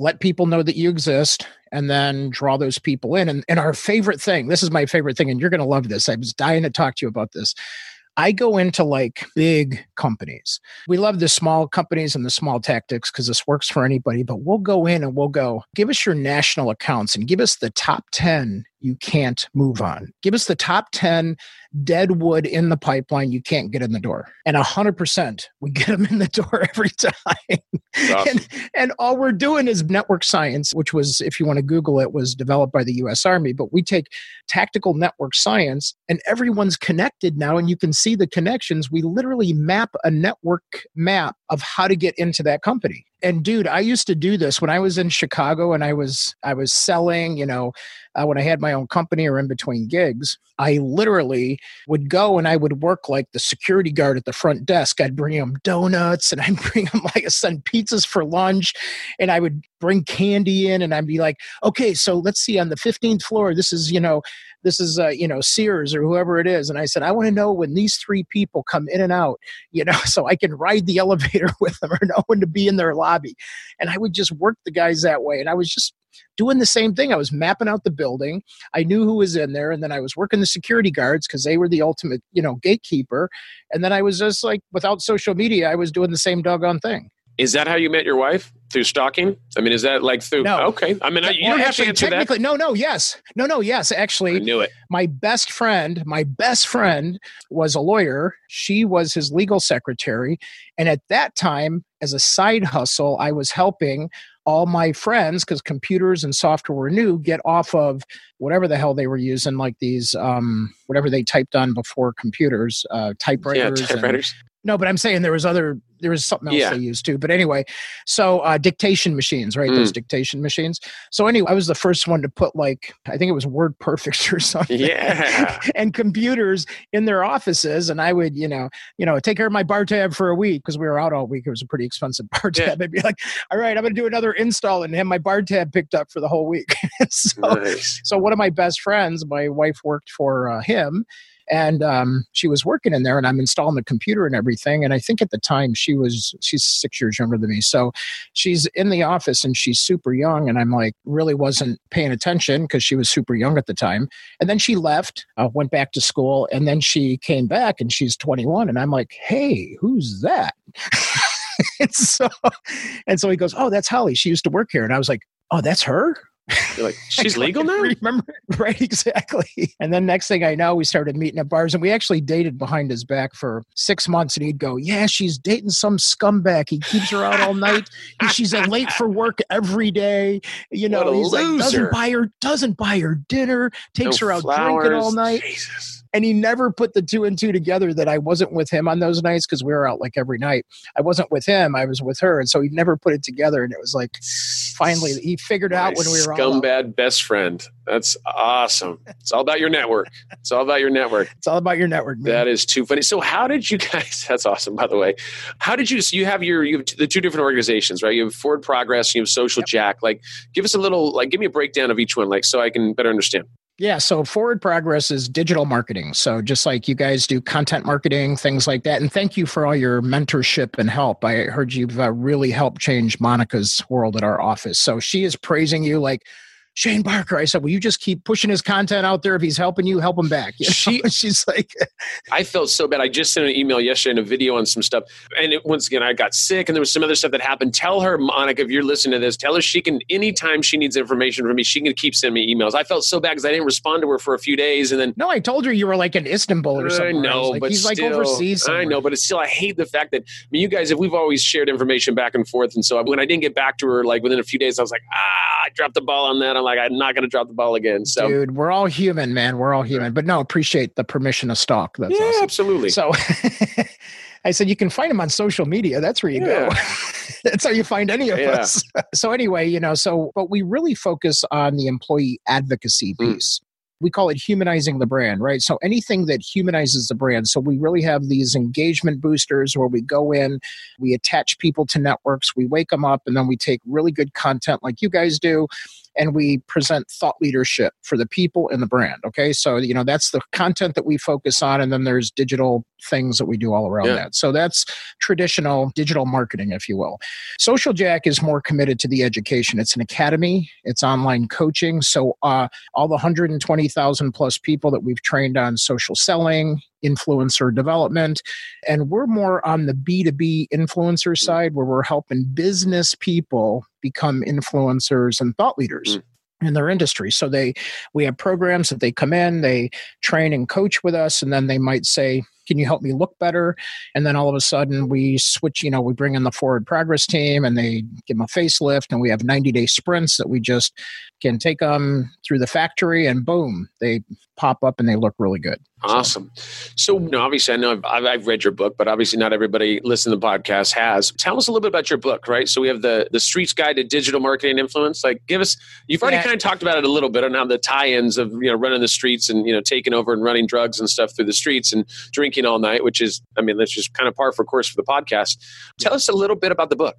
let people know that you exist and then draw those people in. And, and our favorite thing this is my favorite thing and you're going to love this i was dying to talk to you about this I go into like big companies. We love the small companies and the small tactics because this works for anybody, but we'll go in and we'll go, give us your national accounts and give us the top 10 you can't move on. Give us the top 10 dead wood in the pipeline you can't get in the door. And 100% we get them in the door every time. Awesome. and, and all we're doing is network science, which was, if you want to Google it, was developed by the US Army. But we take tactical network science and everyone's connected now and you can see the connections. We literally map a network map of how to get into that company and dude i used to do this when i was in chicago and i was i was selling you know uh, when i had my own company or in between gigs i literally would go and i would work like the security guard at the front desk. I'd bring them donuts and i'd bring them like a send pizzas for lunch and i would bring candy in and i'd be like okay so let's see on the 15th floor this is you know this is uh, you know Sears or whoever it is, and I said I want to know when these three people come in and out, you know, so I can ride the elevator with them or know when to be in their lobby, and I would just work the guys that way, and I was just doing the same thing. I was mapping out the building. I knew who was in there, and then I was working the security guards because they were the ultimate, you know, gatekeeper. And then I was just like, without social media, I was doing the same doggone thing. Is that how you met your wife? Through stalking? I mean, is that like through? No. Okay. I mean, you don't have to answer technically, that. No, no, yes. No, no, yes. Actually, I knew it. My best friend, my best friend was a lawyer. She was his legal secretary. And at that time, as a side hustle, I was helping all my friends because computers and software were new get off of whatever the hell they were using like these um whatever they typed on before computers uh typewriters yeah, typewriters. No but i'm saying there was other there was something else yeah. they used too. But anyway, so uh, dictation machines, right? Mm. Those dictation machines. So anyway, I was the first one to put like I think it was Word Perfect or something. Yeah. and computers in their offices, and I would you know you know take care of my bar tab for a week because we were out all week. It was a pretty expensive bar tab. Yeah. I'd be like, all right, I'm going to do another install and have my bar tab picked up for the whole week. so, nice. so one of my best friends, my wife worked for uh, him and um, she was working in there and i'm installing the computer and everything and i think at the time she was she's six years younger than me so she's in the office and she's super young and i'm like really wasn't paying attention because she was super young at the time and then she left uh, went back to school and then she came back and she's 21 and i'm like hey who's that? And so and so he goes oh that's holly. She used to work here. And i was like oh that's her you're like, she's legal now? Remember? Right, exactly. And then next thing I know, we started meeting at bars and we actually dated behind his back for six months. And he'd go, Yeah, she's dating some scumbag. He keeps her out all night. she's late for work every day. You know, he's loser. like, doesn't buy her, doesn't buy her dinner, takes no her out flowers. drinking all night. Jesus and he never put the two and two together that I wasn't with him on those nights because we were out like every night. I wasn't with him; I was with her, and so he never put it together. And it was like finally he figured out when we were scumbag best friend. That's awesome. It's all about your network. It's all about your network. It's all about your network. Man. That is too funny. So how did you guys? That's awesome. By the way, how did you? So you have your you have the two different organizations, right? You have Forward Progress, you have Social yep. Jack. Like, give us a little like give me a breakdown of each one, like so I can better understand. Yeah, so Forward Progress is digital marketing. So just like you guys do content marketing, things like that. And thank you for all your mentorship and help. I heard you've uh, really helped change Monica's world at our office. So she is praising you like Shane Barker. I said, Will you just keep pushing his content out there? If he's helping you, help him back. You know? She, she's like, I felt so bad. I just sent an email yesterday and a video on some stuff. And it, once again, I got sick and there was some other stuff that happened. Tell her, Monica, if you're listening to this, tell her she can, anytime she needs information from me, she can keep sending me emails. I felt so bad because I didn't respond to her for a few days. And then, no, I told her you were like in Istanbul or something. I know, like, but he's still, like overseas. Somewhere. I know, but it's still, I hate the fact that, I mean, you guys, if we've always shared information back and forth. And so when I didn't get back to her, like within a few days, I was like, ah, I dropped the ball on that. I'm like, I'm not going to drop the ball again. So, dude, we're all human, man. We're all human. But no, appreciate the permission to stalk. That's yeah, awesome. absolutely. So, I said you can find him on social media. That's where you yeah. go. That's how you find any of yeah. us. so anyway, you know, so but we really focus on the employee advocacy mm. piece. Mm. we call it humanizing the brand, right? So anything that humanizes the brand. So we really have these engagement boosters where we go in, we attach people to networks, we wake them up, and then we take really good content like you guys do and we present thought leadership for the people and the brand. Okay. So, you know, that's the content that we focus on. And then there's digital things that we do all around yeah. that. So that's traditional digital marketing, if you will. Social Jack is more committed to the education. It's an academy, it's online coaching. So uh, all the 120,000 plus people that we've trained on social selling, influencer development. And we're more on the B2B influencer mm. side where we're helping business people become influencers and thought leaders. Mm in their industry. So they we have programs that they come in, they train and coach with us and then they might say, "Can you help me look better?" And then all of a sudden we switch, you know, we bring in the forward progress team and they give them a facelift and we have 90-day sprints that we just can take them through the factory and boom, they pop up and they look really good. Awesome. So, you know, obviously, I know I've, I've, read your book, but obviously, not everybody listening to the podcast has. Tell us a little bit about your book, right? So, we have the the Streets Guide to Digital Marketing Influence. Like, give us. You've already yeah. kind of talked about it a little bit on how the tie-ins of you know running the streets and you know taking over and running drugs and stuff through the streets and drinking all night, which is, I mean, that's just kind of par for course for the podcast. Tell us a little bit about the book.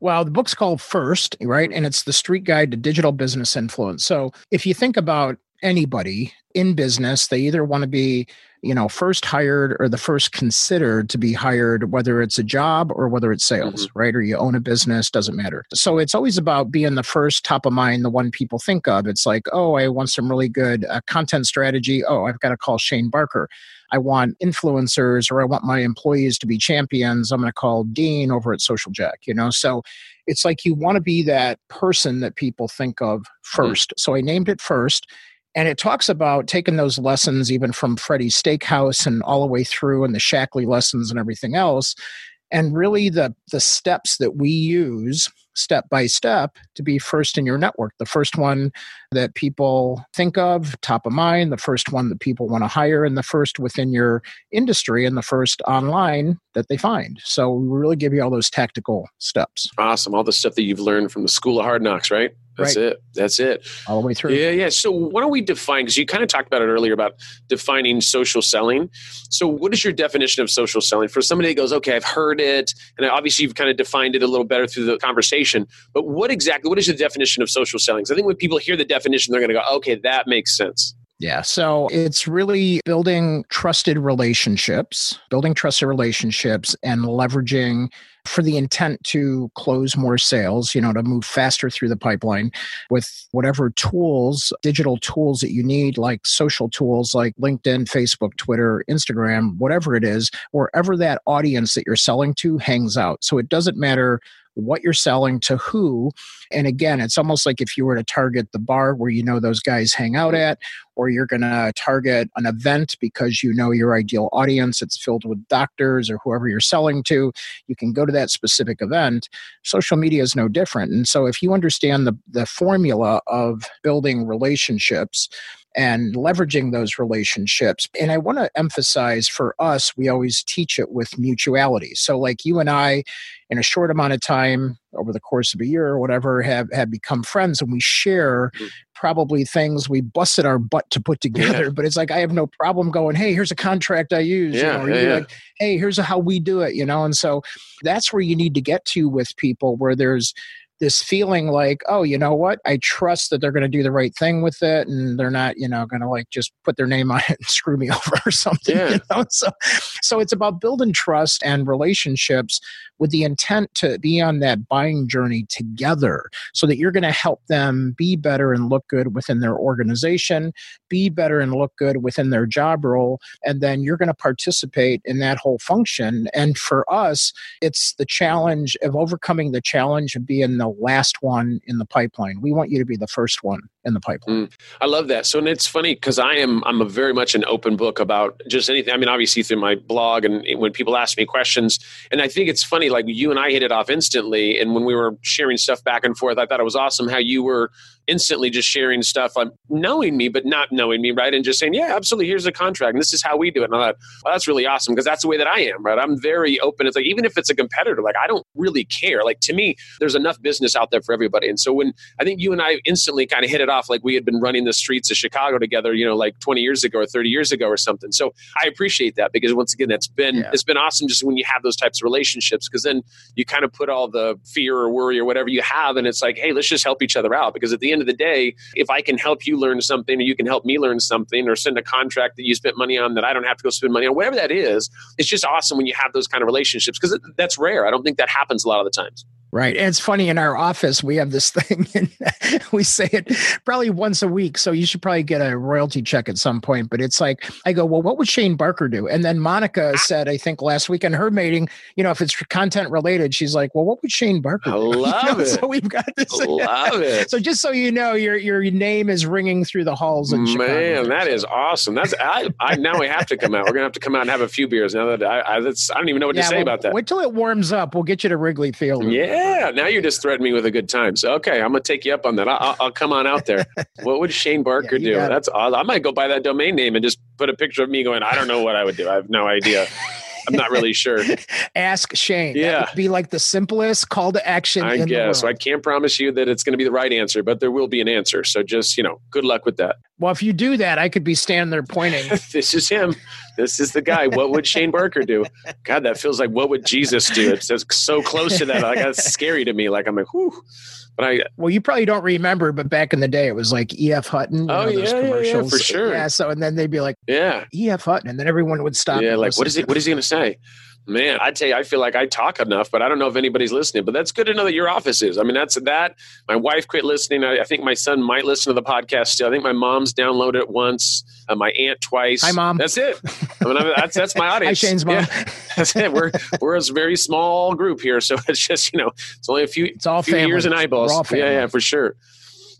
Well, the book's called First, right? And it's the street guide to digital business influence. So if you think about anybody in business, they either want to be, you know, first hired or the first considered to be hired, whether it's a job or whether it's sales, mm-hmm. right? Or you own a business, doesn't matter. So it's always about being the first top of mind, the one people think of. It's like, oh, I want some really good uh, content strategy. Oh, I've got to call Shane Barker. I want influencers or I want my employees to be champions. I'm going to call Dean over at Social Jack, you know? So it's like you want to be that person that people think of 1st mm-hmm. So I named it first and it talks about taking those lessons even from Freddy's Steakhouse and all the way through and the Shaklee lessons and everything else. And really the the steps that we use step by step to be first in your network. The first one that people think of, top of mind, the first one that people want to hire, and the first within your industry, and the first online that they find. So we really give you all those tactical steps. Awesome. All the stuff that you've learned from the School of Hard Knocks, right? That's right. it. That's it. All the way through. Yeah, yeah. So why don't we define? Because you kind of talked about it earlier about defining social selling. So what is your definition of social selling for somebody that goes, okay, I've heard it, and obviously you've kind of defined it a little better through the conversation. But what exactly? What is the definition of social selling? Because I think when people hear the definition, they're going to go, okay, that makes sense. Yeah. So it's really building trusted relationships, building trusted relationships and leveraging for the intent to close more sales, you know, to move faster through the pipeline with whatever tools, digital tools that you need, like social tools like LinkedIn, Facebook, Twitter, Instagram, whatever it is, wherever that audience that you're selling to hangs out. So it doesn't matter what you're selling to who. And again, it's almost like if you were to target the bar where you know those guys hang out at, or you're going to target an event because you know your ideal audience, it's filled with doctors or whoever you're selling to, you can go to that specific event. Social media is no different. And so if you understand the, the formula of building relationships, and leveraging those relationships. And I want to emphasize for us, we always teach it with mutuality. So, like you and I, in a short amount of time over the course of a year or whatever, have, have become friends and we share mm-hmm. probably things we busted our butt to put together. Yeah. But it's like, I have no problem going, hey, here's a contract I use. Yeah, you know, yeah, yeah. like, hey, here's how we do it, you know? And so that's where you need to get to with people where there's, this feeling like, oh, you know what? I trust that they're going to do the right thing with it, and they're not, you know, going to like just put their name on it and screw me over or something. Yeah. You know? So, so it's about building trust and relationships with the intent to be on that buying journey together, so that you're going to help them be better and look good within their organization, be better and look good within their job role, and then you're going to participate in that whole function. And for us, it's the challenge of overcoming the challenge of being the last one in the pipeline. We want you to be the first one in the pipeline. Mm, I love that. So and it's funny because I am I'm a very much an open book about just anything. I mean, obviously through my blog and when people ask me questions, and I think it's funny. Like you and I hit it off instantly, and when we were sharing stuff back and forth, I thought it was awesome how you were instantly just sharing stuff on knowing me but not knowing me, right? And just saying, yeah, absolutely. Here's a contract, and this is how we do it. And I thought, well, that's really awesome because that's the way that I am, right? I'm very open. It's like even if it's a competitor, like I don't really care. Like to me, there's enough business out there for everybody. And so when I think you and I instantly kind of hit it off like we had been running the streets of Chicago together, you know, like 20 years ago or 30 years ago or something. So I appreciate that because once again, that's been yeah. it's been awesome just when you have those types of relationships because then you kind of put all the fear or worry or whatever you have, and it's like, hey, let's just help each other out because at the end of the day, if I can help you learn something or you can help me learn something or send a contract that you spent money on that I don't have to go spend money on, whatever that is, it's just awesome when you have those kind of relationships because that's rare. I don't think that happens a lot of the times. Right. And it's funny in our office, we have this thing and we say it probably once a week. So you should probably get a royalty check at some point. But it's like, I go, well, what would Shane Barker do? And then Monica ah. said, I think last week in her meeting, you know, if it's content related, she's like, well, what would Shane Barker do? I love you know, it. So we've got this. love it. So just so you know, your your name is ringing through the halls Chicago. Man, that is awesome. That's I, I now we have to come out. We're gonna have to come out and have a few beers. Now that I, I, I don't even know what yeah, to say well, about that. Wait till it warms up. We'll get you to Wrigley Field. Yeah. Yeah, now you're just threaten me with a good time. So okay, I'm gonna take you up on that. I'll, I'll come on out there. what would Shane Barker yeah, do? That's awesome. I might go buy that domain name and just put a picture of me going. I don't know what I would do. I have no idea. I'm not really sure. Ask Shane. Yeah, be like the simplest call to action. I guess. So I can't promise you that it's going to be the right answer, but there will be an answer. So just you know, good luck with that. Well, if you do that, I could be standing there pointing. this is him. This is the guy. What would Shane Barker do? God, that feels like what would Jesus do? It's so close to that. Like that's scary to me. Like I'm like, whew. But I well, you probably don't remember, but back in the day, it was like E.F. Hutton. oh know, yeah, yeah, yeah, for sure. Yeah. So and then they'd be like, yeah, E.F. Hutton, and then everyone would stop. Yeah, like what is he? What is he going to say? Man, I'd tell you, I feel like I talk enough, but I don't know if anybody's listening. But that's good to know that your office is. I mean, that's that. My wife quit listening. I, I think my son might listen to the podcast still. I think my mom's downloaded it once. Uh, my aunt twice. Hi, mom. That's it. I mean, that's that's my audience. Hi, Shane's mom. Yeah, that's it. We're we're a very small group here, so it's just you know, it's only a few. It's all few family. and eyeballs. Yeah, yeah, for sure.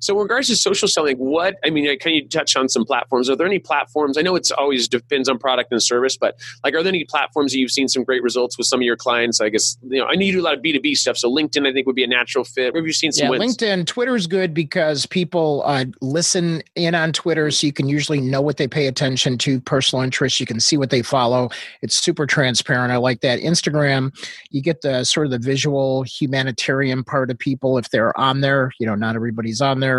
So, in regards to social selling, what I mean, can you touch on some platforms? Are there any platforms? I know it's always depends on product and service, but like, are there any platforms that you've seen some great results with some of your clients? I guess you know, I know you do a lot of B two B stuff, so LinkedIn I think would be a natural fit. Where have you seen some? Yeah, wins? LinkedIn, Twitter is good because people uh, listen in on Twitter, so you can usually know what they pay attention to, personal interests. You can see what they follow. It's super transparent. I like that. Instagram, you get the sort of the visual humanitarian part of people if they're on there. You know, not everybody's on there.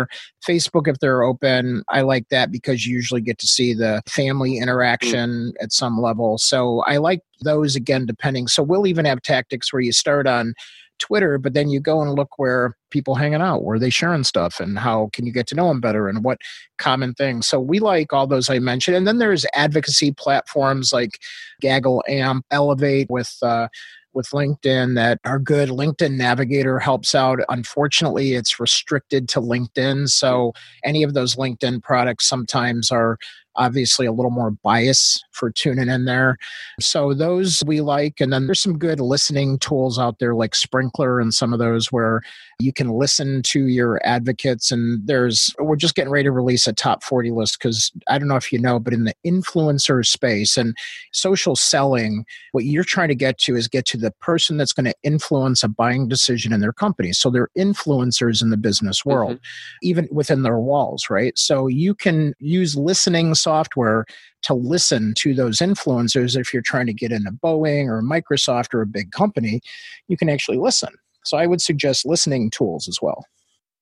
Facebook, if they're open, I like that because you usually get to see the family interaction mm. at some level. So I like those again, depending. So we'll even have tactics where you start on Twitter, but then you go and look where people hanging out, where they sharing stuff, and how can you get to know them better, and what common things. So we like all those I mentioned, and then there's advocacy platforms like Gaggle, Amp, Elevate with. Uh, with LinkedIn that are good. LinkedIn Navigator helps out. Unfortunately, it's restricted to LinkedIn. So any of those LinkedIn products sometimes are obviously a little more bias for tuning in there. So those we like. And then there's some good listening tools out there like Sprinklr and some of those where you can listen to your advocates. And there's, we're just getting ready to release a top 40 list because I don't know if you know, but in the influencer space and social selling, what you're trying to get to is get to the person that's going to influence a buying decision in their company. So they're influencers in the business world, mm-hmm. even within their walls, right? So you can use listening software to listen to those influencers if you're trying to get into Boeing or Microsoft or a big company, you can actually listen. So I would suggest listening tools as well.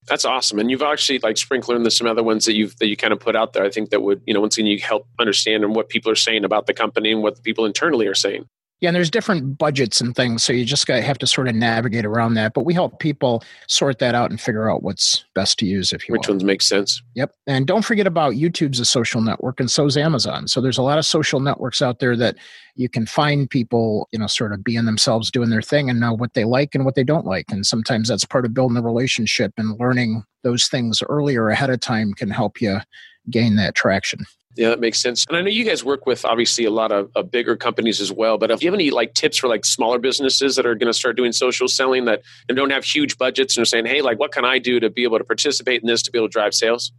That's awesome. And you've actually like and there's some other ones that you've that you kind of put out there. I think that would, you know, once again you help understand and what people are saying about the company and what the people internally are saying. Yeah, and there's different budgets and things, so you just got have to sort of navigate around that. But we help people sort that out and figure out what's best to use. If you want. which will. ones make sense. Yep, and don't forget about YouTube's a social network, and so is Amazon. So there's a lot of social networks out there that you can find people, you know, sort of being themselves, doing their thing, and know what they like and what they don't like. And sometimes that's part of building the relationship and learning those things earlier ahead of time can help you gain that traction. Yeah, that makes sense. And I know you guys work with obviously a lot of, of bigger companies as well. But if you have any like tips for like smaller businesses that are going to start doing social selling that and don't have huge budgets and are saying, hey, like what can I do to be able to participate in this to be able to drive sales?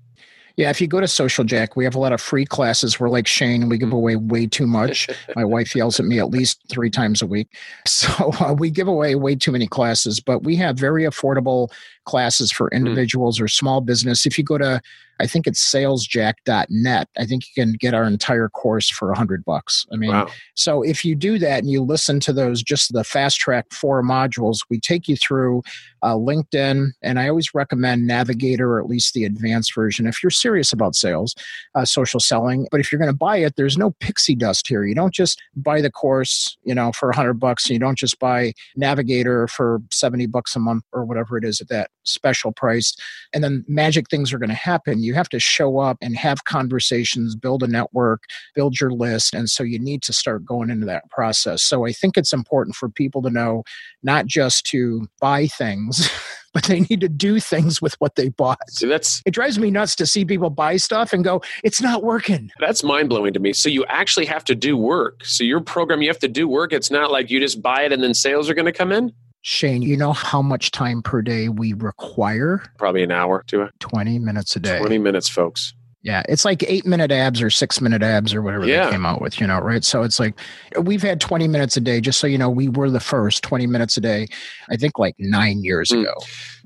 Yeah, if you go to Social Jack, we have a lot of free classes. We're like Shane, we give away way too much. My wife yells at me at least three times a week. So uh, we give away way too many classes, but we have very affordable classes for hmm. individuals mm. or small business. If you go to I think it's salesjack.net. I think you can get our entire course for a hundred bucks. I mean, wow. so if you do that and you listen to those, just the fast track four modules, we take you through uh, LinkedIn, and I always recommend Navigator or at least the advanced version if you're serious about sales, uh, social selling. But if you're going to buy it, there's no pixie dust here. You don't just buy the course, you know, for a hundred bucks, and you don't just buy Navigator for seventy bucks a month or whatever it is at that special price, and then magic things are going to happen. You you have to show up and have conversations, build a network, build your list. And so you need to start going into that process. So I think it's important for people to know not just to buy things. but they need to do things with what they bought. See, that's it drives me nuts to see people buy stuff and go, it's not working. That's mind blowing to me. So you actually have to do work. So your program, you have to do work. It's not like you just buy it and then sales are going to come in. Shane, you know how much time per day we require? Probably an hour to 20 minutes a day. 20 minutes, folks. Yeah, it's like eight minute abs or six minute abs or whatever yeah. they came out with, you know, right? So it's like we've had 20 minutes a day, just so you know, we were the first 20 minutes a day, I think like nine years mm. ago.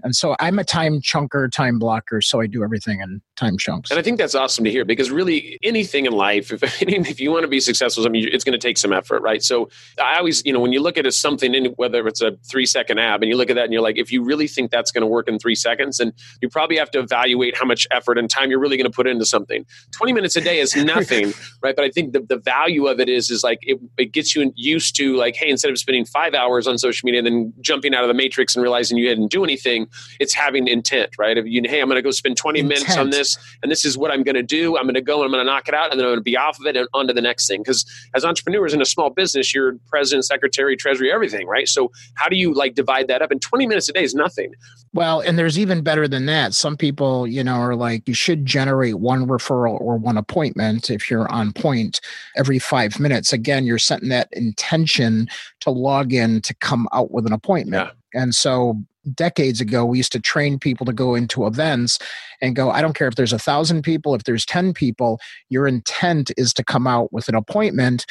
And so I'm a time chunker, time blocker, so I do everything in time chunks. And I think that's awesome to hear because really anything in life, if, if you want to be successful, I mean, it's going to take some effort, right? So I always, you know, when you look at a, something, in, whether it's a three second ab, and you look at that and you're like, if you really think that's going to work in three seconds, then you probably have to evaluate how much effort and time you're really going to put into something. 20 minutes a day is nothing, right? But I think the, the value of it is, is like it, it gets you used to like, hey, instead of spending five hours on social media and then jumping out of the matrix and realizing you didn't do anything, it's having intent, right? If you, hey, I'm going to go spend 20 intent. minutes on this, and this is what I'm going to do. I'm going to go and I'm going to knock it out, and then I'm going to be off of it and on to the next thing. Because as entrepreneurs in a small business, you're president, secretary, treasury, everything, right? So how do you like divide that up? And 20 minutes a day is nothing. Well, and there's even better than that. Some people, you know, are like, you should generate one referral or one appointment if you're on point every five minutes. Again, you're setting that intention to log in to come out with an appointment. Yeah. And so decades ago we used to train people to go into events and go i don't care if there's a thousand people if there's 10 people your intent is to come out with an appointment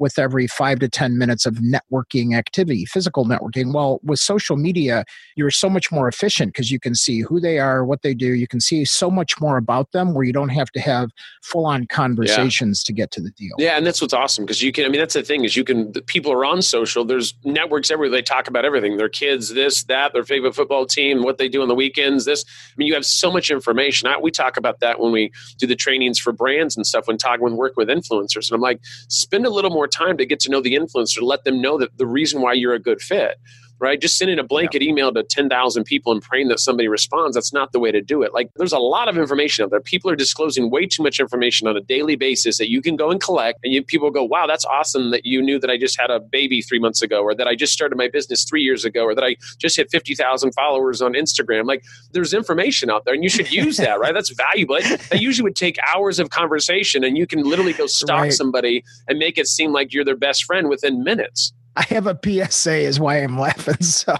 with every five to 10 minutes of networking activity, physical networking. Well, with social media, you're so much more efficient because you can see who they are, what they do. You can see so much more about them where you don't have to have full on conversations yeah. to get to the deal. Yeah. And that's what's awesome because you can, I mean, that's the thing is you can, people are on social, there's networks everywhere. They talk about everything their kids, this, that, their favorite football team, what they do on the weekends, this. I mean, you have so much information. I, we talk about that when we do the trainings for brands and stuff, when talking with work with influencers. And I'm like, spend a little more time to get to know the influencer, let them know that the reason why you're a good fit right? Just sending a blanket yeah. email to 10,000 people and praying that somebody responds, that's not the way to do it. Like, there's a lot of information out there. People are disclosing way too much information on a daily basis that you can go and collect. And you, people go, wow, that's awesome that you knew that I just had a baby three months ago, or that I just started my business three years ago, or that I just hit 50,000 followers on Instagram. Like, there's information out there, and you should use that, right? That's valuable. That usually would take hours of conversation, and you can literally go stalk right. somebody and make it seem like you're their best friend within minutes. I have a PSA, is why I'm laughing. So,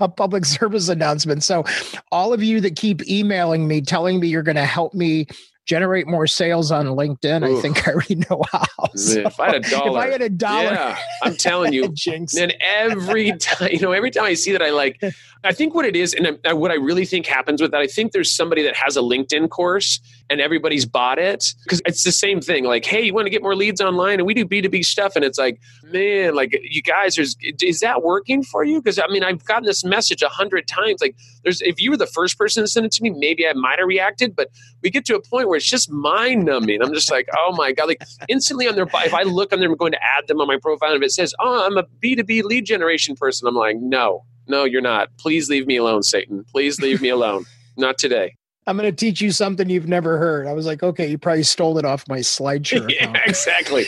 a public service announcement. So, all of you that keep emailing me telling me you're going to help me generate more sales on LinkedIn, Oof. I think I already know how. So if I had a dollar, if I had a dollar, yeah, I'm telling you, then every time, you know, every time I see that, I like, I think what it is, and uh, what I really think happens with that, I think there's somebody that has a LinkedIn course and everybody's bought it because it's the same thing. Like, hey, you want to get more leads online, and we do B2B stuff, and it's like, man, like you guys, is is that working for you? Because I mean, I've gotten this message a hundred times. Like, there's if you were the first person to send it to me, maybe I might have reacted, but we get to a point where it's just mind numbing. I'm just like, oh my god, like instantly on their if I look on them, I'm going to add them on my profile, and if it says, oh, I'm a B2B lead generation person, I'm like, no, no, you're not. Please leave me alone, Satan. Please leave me alone. Not today. I'm going to teach you something you've never heard. I was like, okay, you probably stole it off my SlideShare. yeah, exactly.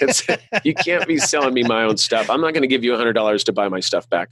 It's, you can't be selling me my own stuff. I'm not going to give you $100 to buy my stuff back.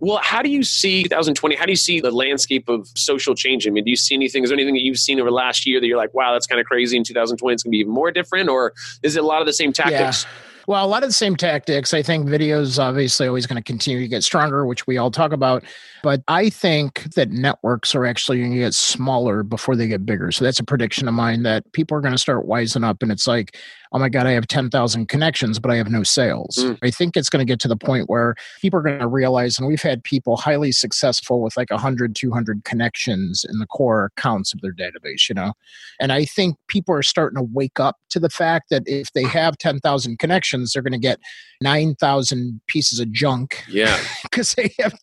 Well, how do you see 2020? How do you see the landscape of social change? I mean, do you see anything? Is there anything that you've seen over last year that you're like, wow, that's kind of crazy in 2020? It's going to be even more different? Or is it a lot of the same tactics? Yeah. Well, a lot of the same tactics. I think videos obviously always going to continue to get stronger, which we all talk about. But I think that networks are actually going to get smaller before they get bigger. So that's a prediction of mine that people are going to start wising up. And it's like, oh my God, I have 10,000 connections, but I have no sales. Mm. I think it's going to get to the point where people are going to realize, and we've had people highly successful with like 100, 200 connections in the core accounts of their database, you know? And I think people are starting to wake up to the fact that if they have 10,000 connections, they're going to get 9,000 pieces of junk. Yeah. Because they have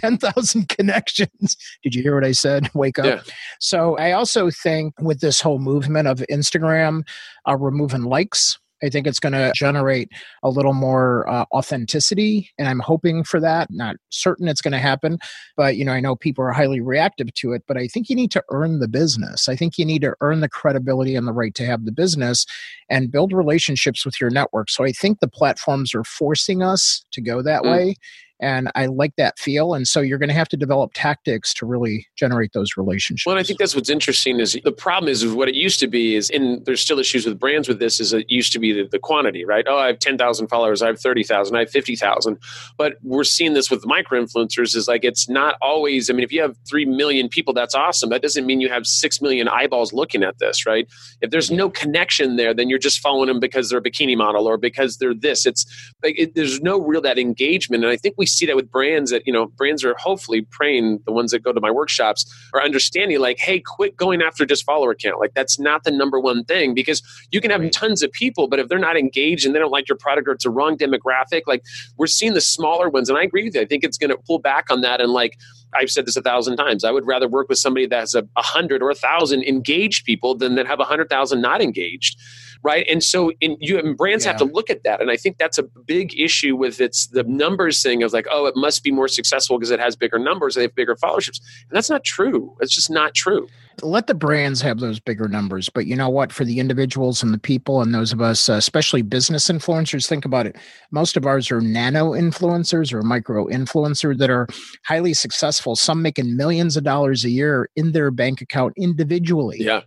10,000 connections. Did you hear what I said? Wake up. Yeah. So I also think with this whole movement of Instagram uh, removing likes, I think it's going to generate a little more uh, authenticity, and I'm hoping for that. Not certain it's going to happen, but you know, I know people are highly reactive to it. But I think you need to earn the business. I think you need to earn the credibility and the right to have the business, and build relationships with your network. So I think the platforms are forcing us to go that mm. way and I like that feel. And so you're going to have to develop tactics to really generate those relationships. Well, I think that's what's interesting is the problem is what it used to be is, and there's still issues with brands with this, is it used to be the, the quantity, right? Oh, I have 10,000 followers, I have 30,000, I have 50,000. But we're seeing this with micro influencers is like it's not always, I mean, if you have 3 million people, that's awesome. That doesn't mean you have 6 million eyeballs looking at this, right? If there's no connection there, then you're just following them because they're a bikini model or because they're this. It's like it, there's no real that engagement. And I think we see that with brands that you know brands are hopefully praying the ones that go to my workshops are understanding like hey quit going after just follower count. Like that's not the number one thing because you can have tons of people but if they're not engaged and they don't like your product or it's a wrong demographic like we're seeing the smaller ones. And i agree with you. I think it's going to pull back on that and like I've said this a thousand times. I would rather work with somebody that has a, a hundred or a thousand engaged people than that have a hundred thousand not engaged right? And so in, you and brands yeah. have to look at that, and I think that's a big issue with its the numbers thing of like, oh, it must be more successful because it has bigger numbers, they have bigger followerships, and that's not true. It's just not true. Let the brands have those bigger numbers, but you know what? For the individuals and the people, and those of us, uh, especially business influencers, think about it. Most of ours are nano influencers or micro influencer that are highly successful. Some making millions of dollars a year in their bank account individually. Yeah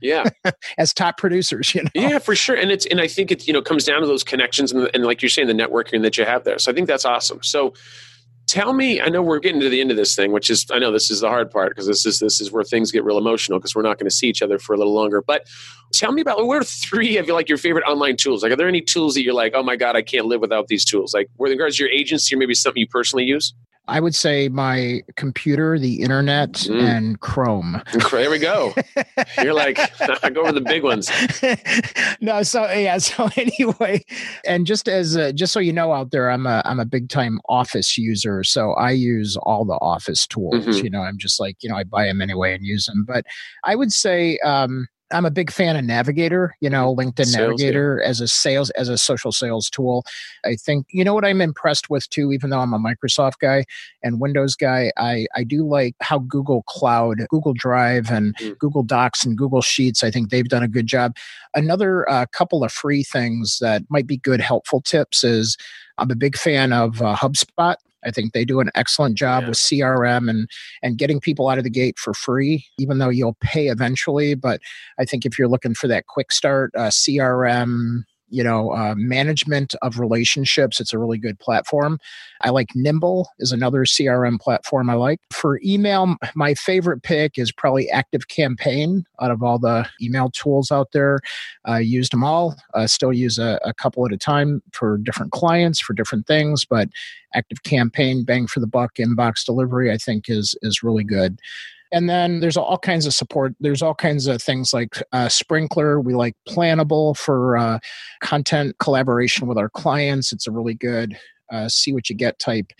yeah as top producers you know yeah for sure and it's and i think it you know comes down to those connections and, and like you're saying the networking that you have there so i think that's awesome so tell me i know we're getting to the end of this thing which is i know this is the hard part because this is this is where things get real emotional because we're not going to see each other for a little longer but tell me about what are three of your like your favorite online tools? Like are there any tools that you're like oh my god i can't live without these tools? Like with regards to your agency or maybe something you personally use I would say my computer, the internet, mm. and Chrome. There we go. You're like, I go over the big ones. no, so yeah. So anyway, and just as a, just so you know out there, I'm a I'm a big time Office user. So I use all the Office tools. Mm-hmm. You know, I'm just like you know I buy them anyway and use them. But I would say um, I'm a big fan of Navigator, you know, LinkedIn sales, Navigator as a sales, as a social sales tool. I think, you know what I'm impressed with too, even though I'm a Microsoft guy and Windows guy, I, I do like how Google Cloud, Google Drive, and mm. Google Docs and Google Sheets, I think they've done a good job. Another uh, couple of free things that might be good, helpful tips is I'm a big fan of uh, HubSpot. I think they do an excellent job yeah. with CRM and and getting people out of the gate for free, even though you'll pay eventually. But I think if you're looking for that quick start, uh, CRM you know uh, management of relationships it's a really good platform. I like nimble is another crm platform i like. For email my favorite pick is probably active campaign out of all the email tools out there. I used them all. I still use a, a couple at a time for different clients for different things but active campaign bang for the buck inbox delivery i think is is really good and then there's all kinds of support. There's all kinds of things like uh, Sprinklr. We like Planable for uh, content collaboration with our clients. It's a really good uh, see what you get type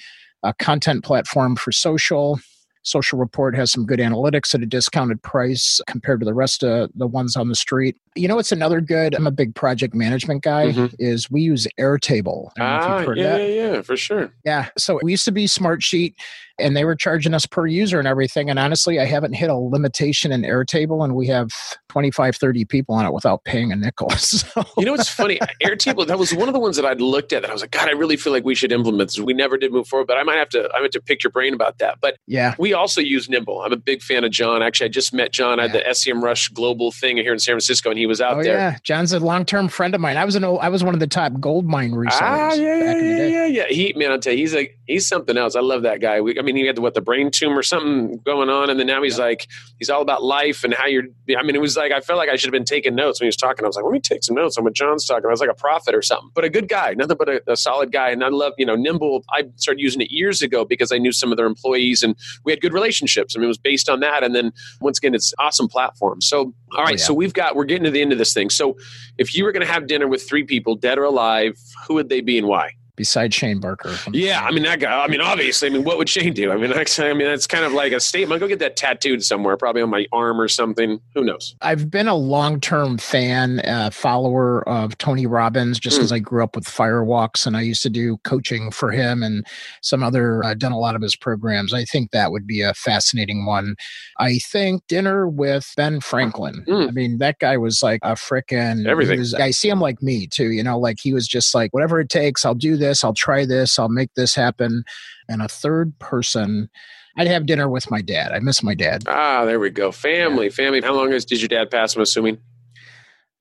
uh, content platform for social. Social Report has some good analytics at a discounted price compared to the rest of the ones on the street. You know, it's another good. I'm a big project management guy. Mm-hmm. Is we use Airtable. Ah, yeah, yeah, yeah, for sure. Yeah. So we used to be Smartsheet and they were charging us per user and everything. And honestly, I haven't hit a limitation in Airtable, and we have 25, 30 people on it without paying a nickel. So. You know, what's funny. Airtable, that was one of the ones that I'd looked at that I was like, God, I really feel like we should implement this. We never did move forward, but I might have to, I might have to pick your brain about that. But yeah, we also use Nimble. I'm a big fan of John. Actually, I just met John at yeah. the SEMrush global thing here in San Francisco, and he was out oh, there. Yeah, John's a long term friend of mine. I was an old, I was one of the top GoldMine resellers. Ah, yeah, yeah, yeah, yeah, yeah. He, man, I'll tell you, he's like, he's something else. I love that guy. We, I mean, he had what the brain tumor, or something going on, and then now he's yeah. like, he's all about life and how you're. I mean, it was like I felt like I should have been taking notes when he was talking. I was like, let me take some notes on what John's talking. I was like a prophet or something, but a good guy, nothing but a, a solid guy. And I love, you know, Nimble. I started using it years ago because I knew some of their employees and we had good relationships. I mean, it was based on that. And then once again, it's awesome platform. So, all right, oh, yeah. so we've got we're getting to the end of this thing. So, if you were going to have dinner with three people, dead or alive, who would they be and why? Besides Shane Barker. Yeah, I mean that guy. I mean, obviously, I mean, what would Shane do? I mean, I mean, that's kind of like a statement. Go get that tattooed somewhere, probably on my arm or something. Who knows? I've been a long-term fan, uh, follower of Tony Robbins, just because mm. I grew up with Firewalks, and I used to do coaching for him and some other. I've uh, done a lot of his programs. I think that would be a fascinating one. I think dinner with Ben Franklin. Mm. I mean, that guy was like a freaking everything. Was, I see him like me too. You know, like he was just like whatever it takes. I'll do this this, I'll try this, I'll make this happen. And a third person, I'd have dinner with my dad. I miss my dad. Ah, there we go. Family, yeah. family. How long is, did your dad pass? I'm assuming.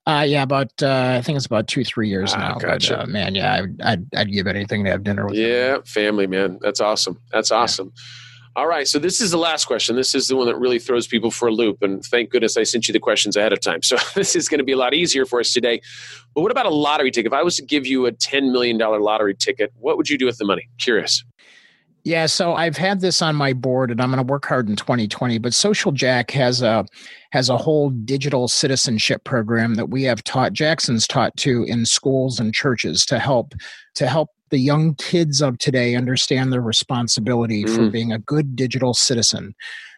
Uh, yeah, about uh, I think it's about two, three years ah, now. Gotcha. But, uh, man, yeah, I'd, I'd, I'd give anything to have dinner with. Yeah, family, man. That's awesome. That's awesome. Yeah. All right, so this is the last question. This is the one that really throws people for a loop. And thank goodness I sent you the questions ahead of time. So this is going to be a lot easier for us today. But what about a lottery ticket? If I was to give you a $10 million lottery ticket, what would you do with the money? Curious. Yeah, so I've had this on my board, and I'm going to work hard in 2020. But Social Jack has a has a whole digital citizenship program that we have taught. Jackson's taught to in schools and churches to help to help the young kids of today understand their responsibility mm. for being a good digital citizen.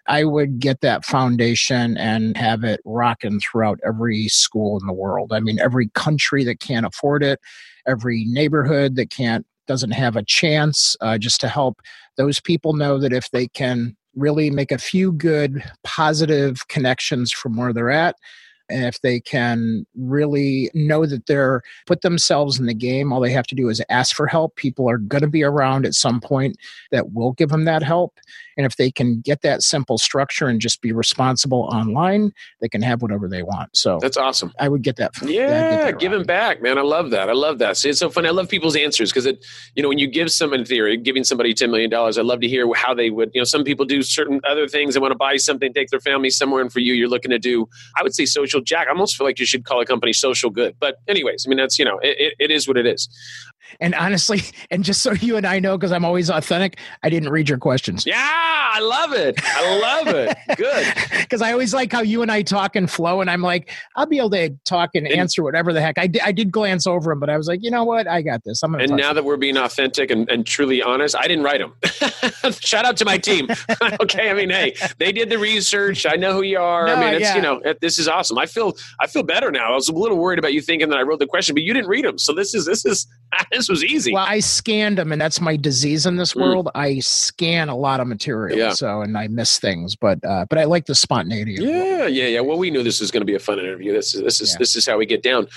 I would get that foundation and have it rocking throughout every school in the world. I mean, every country that can't afford it, every neighborhood that can't doesn't have a chance, uh, just to help those people know that if they can really make a few good positive connections from where they're at and if they can really know that they're put themselves in the game, all they have to do is ask for help. People are going to be around at some point that will give them that help. And if they can get that simple structure and just be responsible online, they can have whatever they want. So that's awesome. I would get that. Yeah, give them back, man. I love that. I love that. See, it's so funny. I love people's answers because it, you know, when you give someone in theory, giving somebody $10 million, I love to hear how they would, you know, some people do certain other things. They want to buy something, take their family somewhere. And for you, you're looking to do, I would say social jack. I almost feel like you should call a company social good. But anyways, I mean, that's, you know, it, it is what it is. And honestly, and just so you and I know, because I'm always authentic, I didn't read your questions. Yeah, I love it. I love it. Good. Because I always like how you and I talk and flow, and I'm like, I'll be able to talk and, and answer whatever the heck. I did, I did glance over them, but I was like, you know what? I got this. I'm gonna. And now that we're being authentic and, and truly honest, I didn't write them. Shout out to my team. okay, I mean, hey, they did the research. I know who you are. No, I mean, it's yeah. you know, it, this is awesome. I feel I feel better now. I was a little worried about you thinking that I wrote the question, but you didn't read them. So this is this is this was easy. Well, I scanned them, and that's my disease in this mm. world. I scan a lot of material, yeah. so and I miss things, but uh, but I like the spontaneity. Yeah, yeah, yeah. Well, we knew this was going to be a fun interview. This is this is yeah. this is how we get down.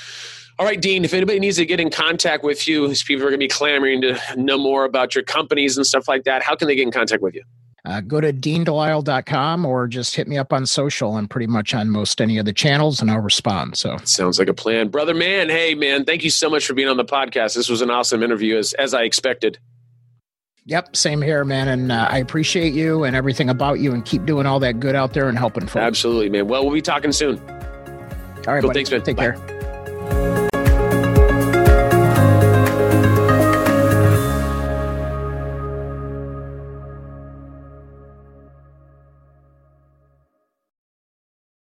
All right, Dean, if anybody needs to get in contact with you, these people are going to be clamoring to know more about your companies and stuff like that, how can they get in contact with you? Uh, go to deandelisle.com or just hit me up on social. I'm pretty much on most any of the channels and I'll respond. So sounds like a plan. Brother man, hey man, thank you so much for being on the podcast. This was an awesome interview as, as I expected. Yep, same here, man. And uh, I appreciate you and everything about you and keep doing all that good out there and helping folks. Absolutely, man. Well, we'll be talking soon. All right, cool. thanks, man. Take Bye. care.